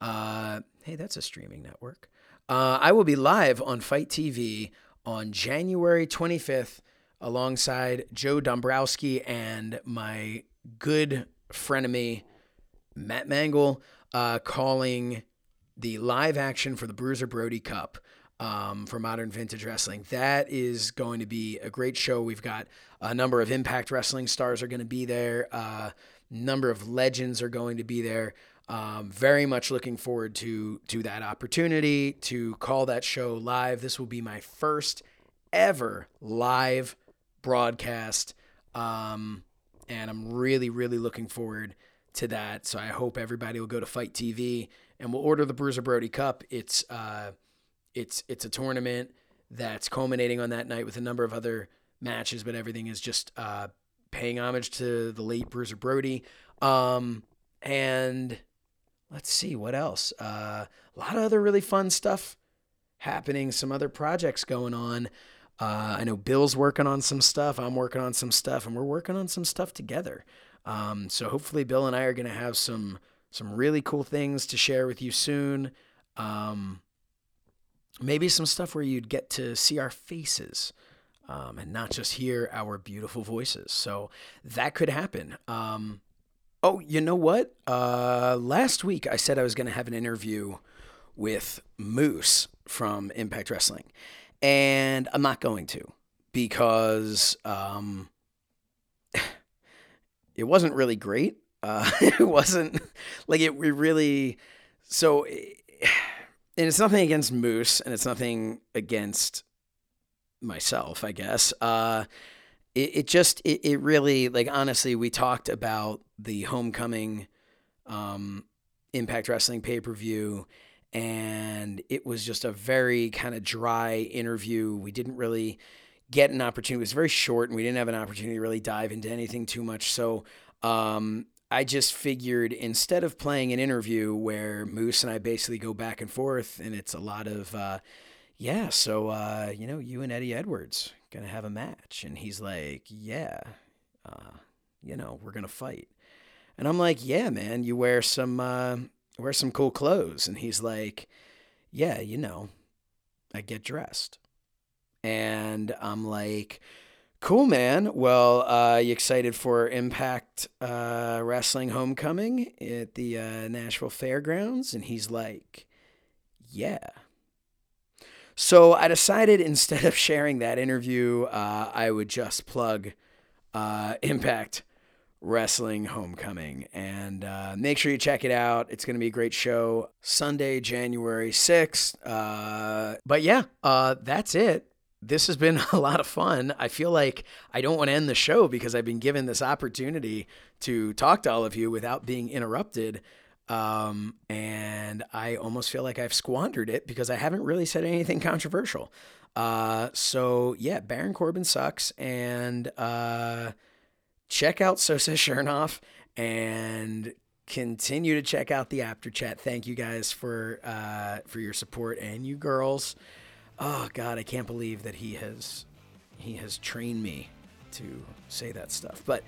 Uh, hey, that's a streaming network. Uh, I will be live on FITE TV on January 25th alongside Joe Dombrowski and my good frenemy, Matt Mangle, uh, calling the live action for the Bruiser Brody Cup um, for Modern Vintage Wrestling. That is going to be a great show. We've got a number of Impact Wrestling stars are going to be there. A uh, number of legends are going to be there. Um, very much looking forward to to that opportunity to call that show live. This will be my first ever live broadcast, um, and I'm really really looking forward to that. So I hope everybody will go to FITE TV and we'll order the Bruiser Brody Cup. It's uh, it's it's a tournament that's culminating on that night with a number of other matches, but everything is just uh, paying homage to the late Bruiser Brody. Um, and let's see what else. Uh, a lot of other really fun stuff happening. Some other projects going on. Uh, I know Bill's working on some stuff. I'm working on some stuff, and we're working on some stuff together. Um, so hopefully, Bill and I are going to have some some really cool things to share with you soon. Um, maybe some stuff where you'd get to see our faces um, and not just hear our beautiful voices. So that could happen. Um, oh, you know what? Uh, last week I said I was going to have an interview with Moose from Impact Wrestling, and I'm not going to because um, it wasn't really great. Uh, it wasn't like it We really. So and it's nothing against Moose, and it's nothing against myself, I guess. Uh, it, it just it, it really like honestly, we talked about the homecoming um, Impact Wrestling pay per view, and it was just a very kind of dry interview. We didn't really get an opportunity. It was very short, and we didn't have an opportunity to really dive into anything too much. So um, I just figured instead of playing an interview where Moose and I basically go back and forth, and it's a lot of, uh, yeah, so, uh, you know, you and Eddie Edwards going to have a match. And he's like, yeah, uh, you know, we're going to fight. And I'm like, yeah, man, you wear some, uh, wear some cool clothes. And he's like, yeah, you know, I get dressed. And I'm like, Cool, man. Well, uh, you excited for Impact uh, Wrestling Homecoming at the uh, Nashville Fairgrounds? And he's like, Yeah. So I decided instead of sharing that interview, uh, I would just plug uh, Impact Wrestling Homecoming. And uh, make sure you check it out. It's going to be a great show Sunday, January 6th. but yeah, that's it this has been a lot of fun. I feel like I don't want to end the show because I've been given this opportunity to talk to all of you without being interrupted. Um, and I almost feel like I've squandered it because I haven't really said anything controversial. Uh, so yeah, Baron Corbin sucks. And uh, check out So Says Shernoff and continue to check out the Apter Chat. Thank you guys for uh, for your support and you girls oh god, I can't believe that he has he has trained me to say that stuff. But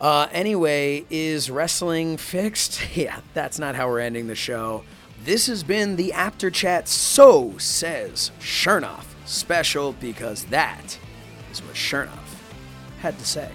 uh, anyway, is wrestling fixed? Yeah, that's not how we're ending the show. This has been the Apter Chat So Says Shernoff special because that is what Shernoff had to say.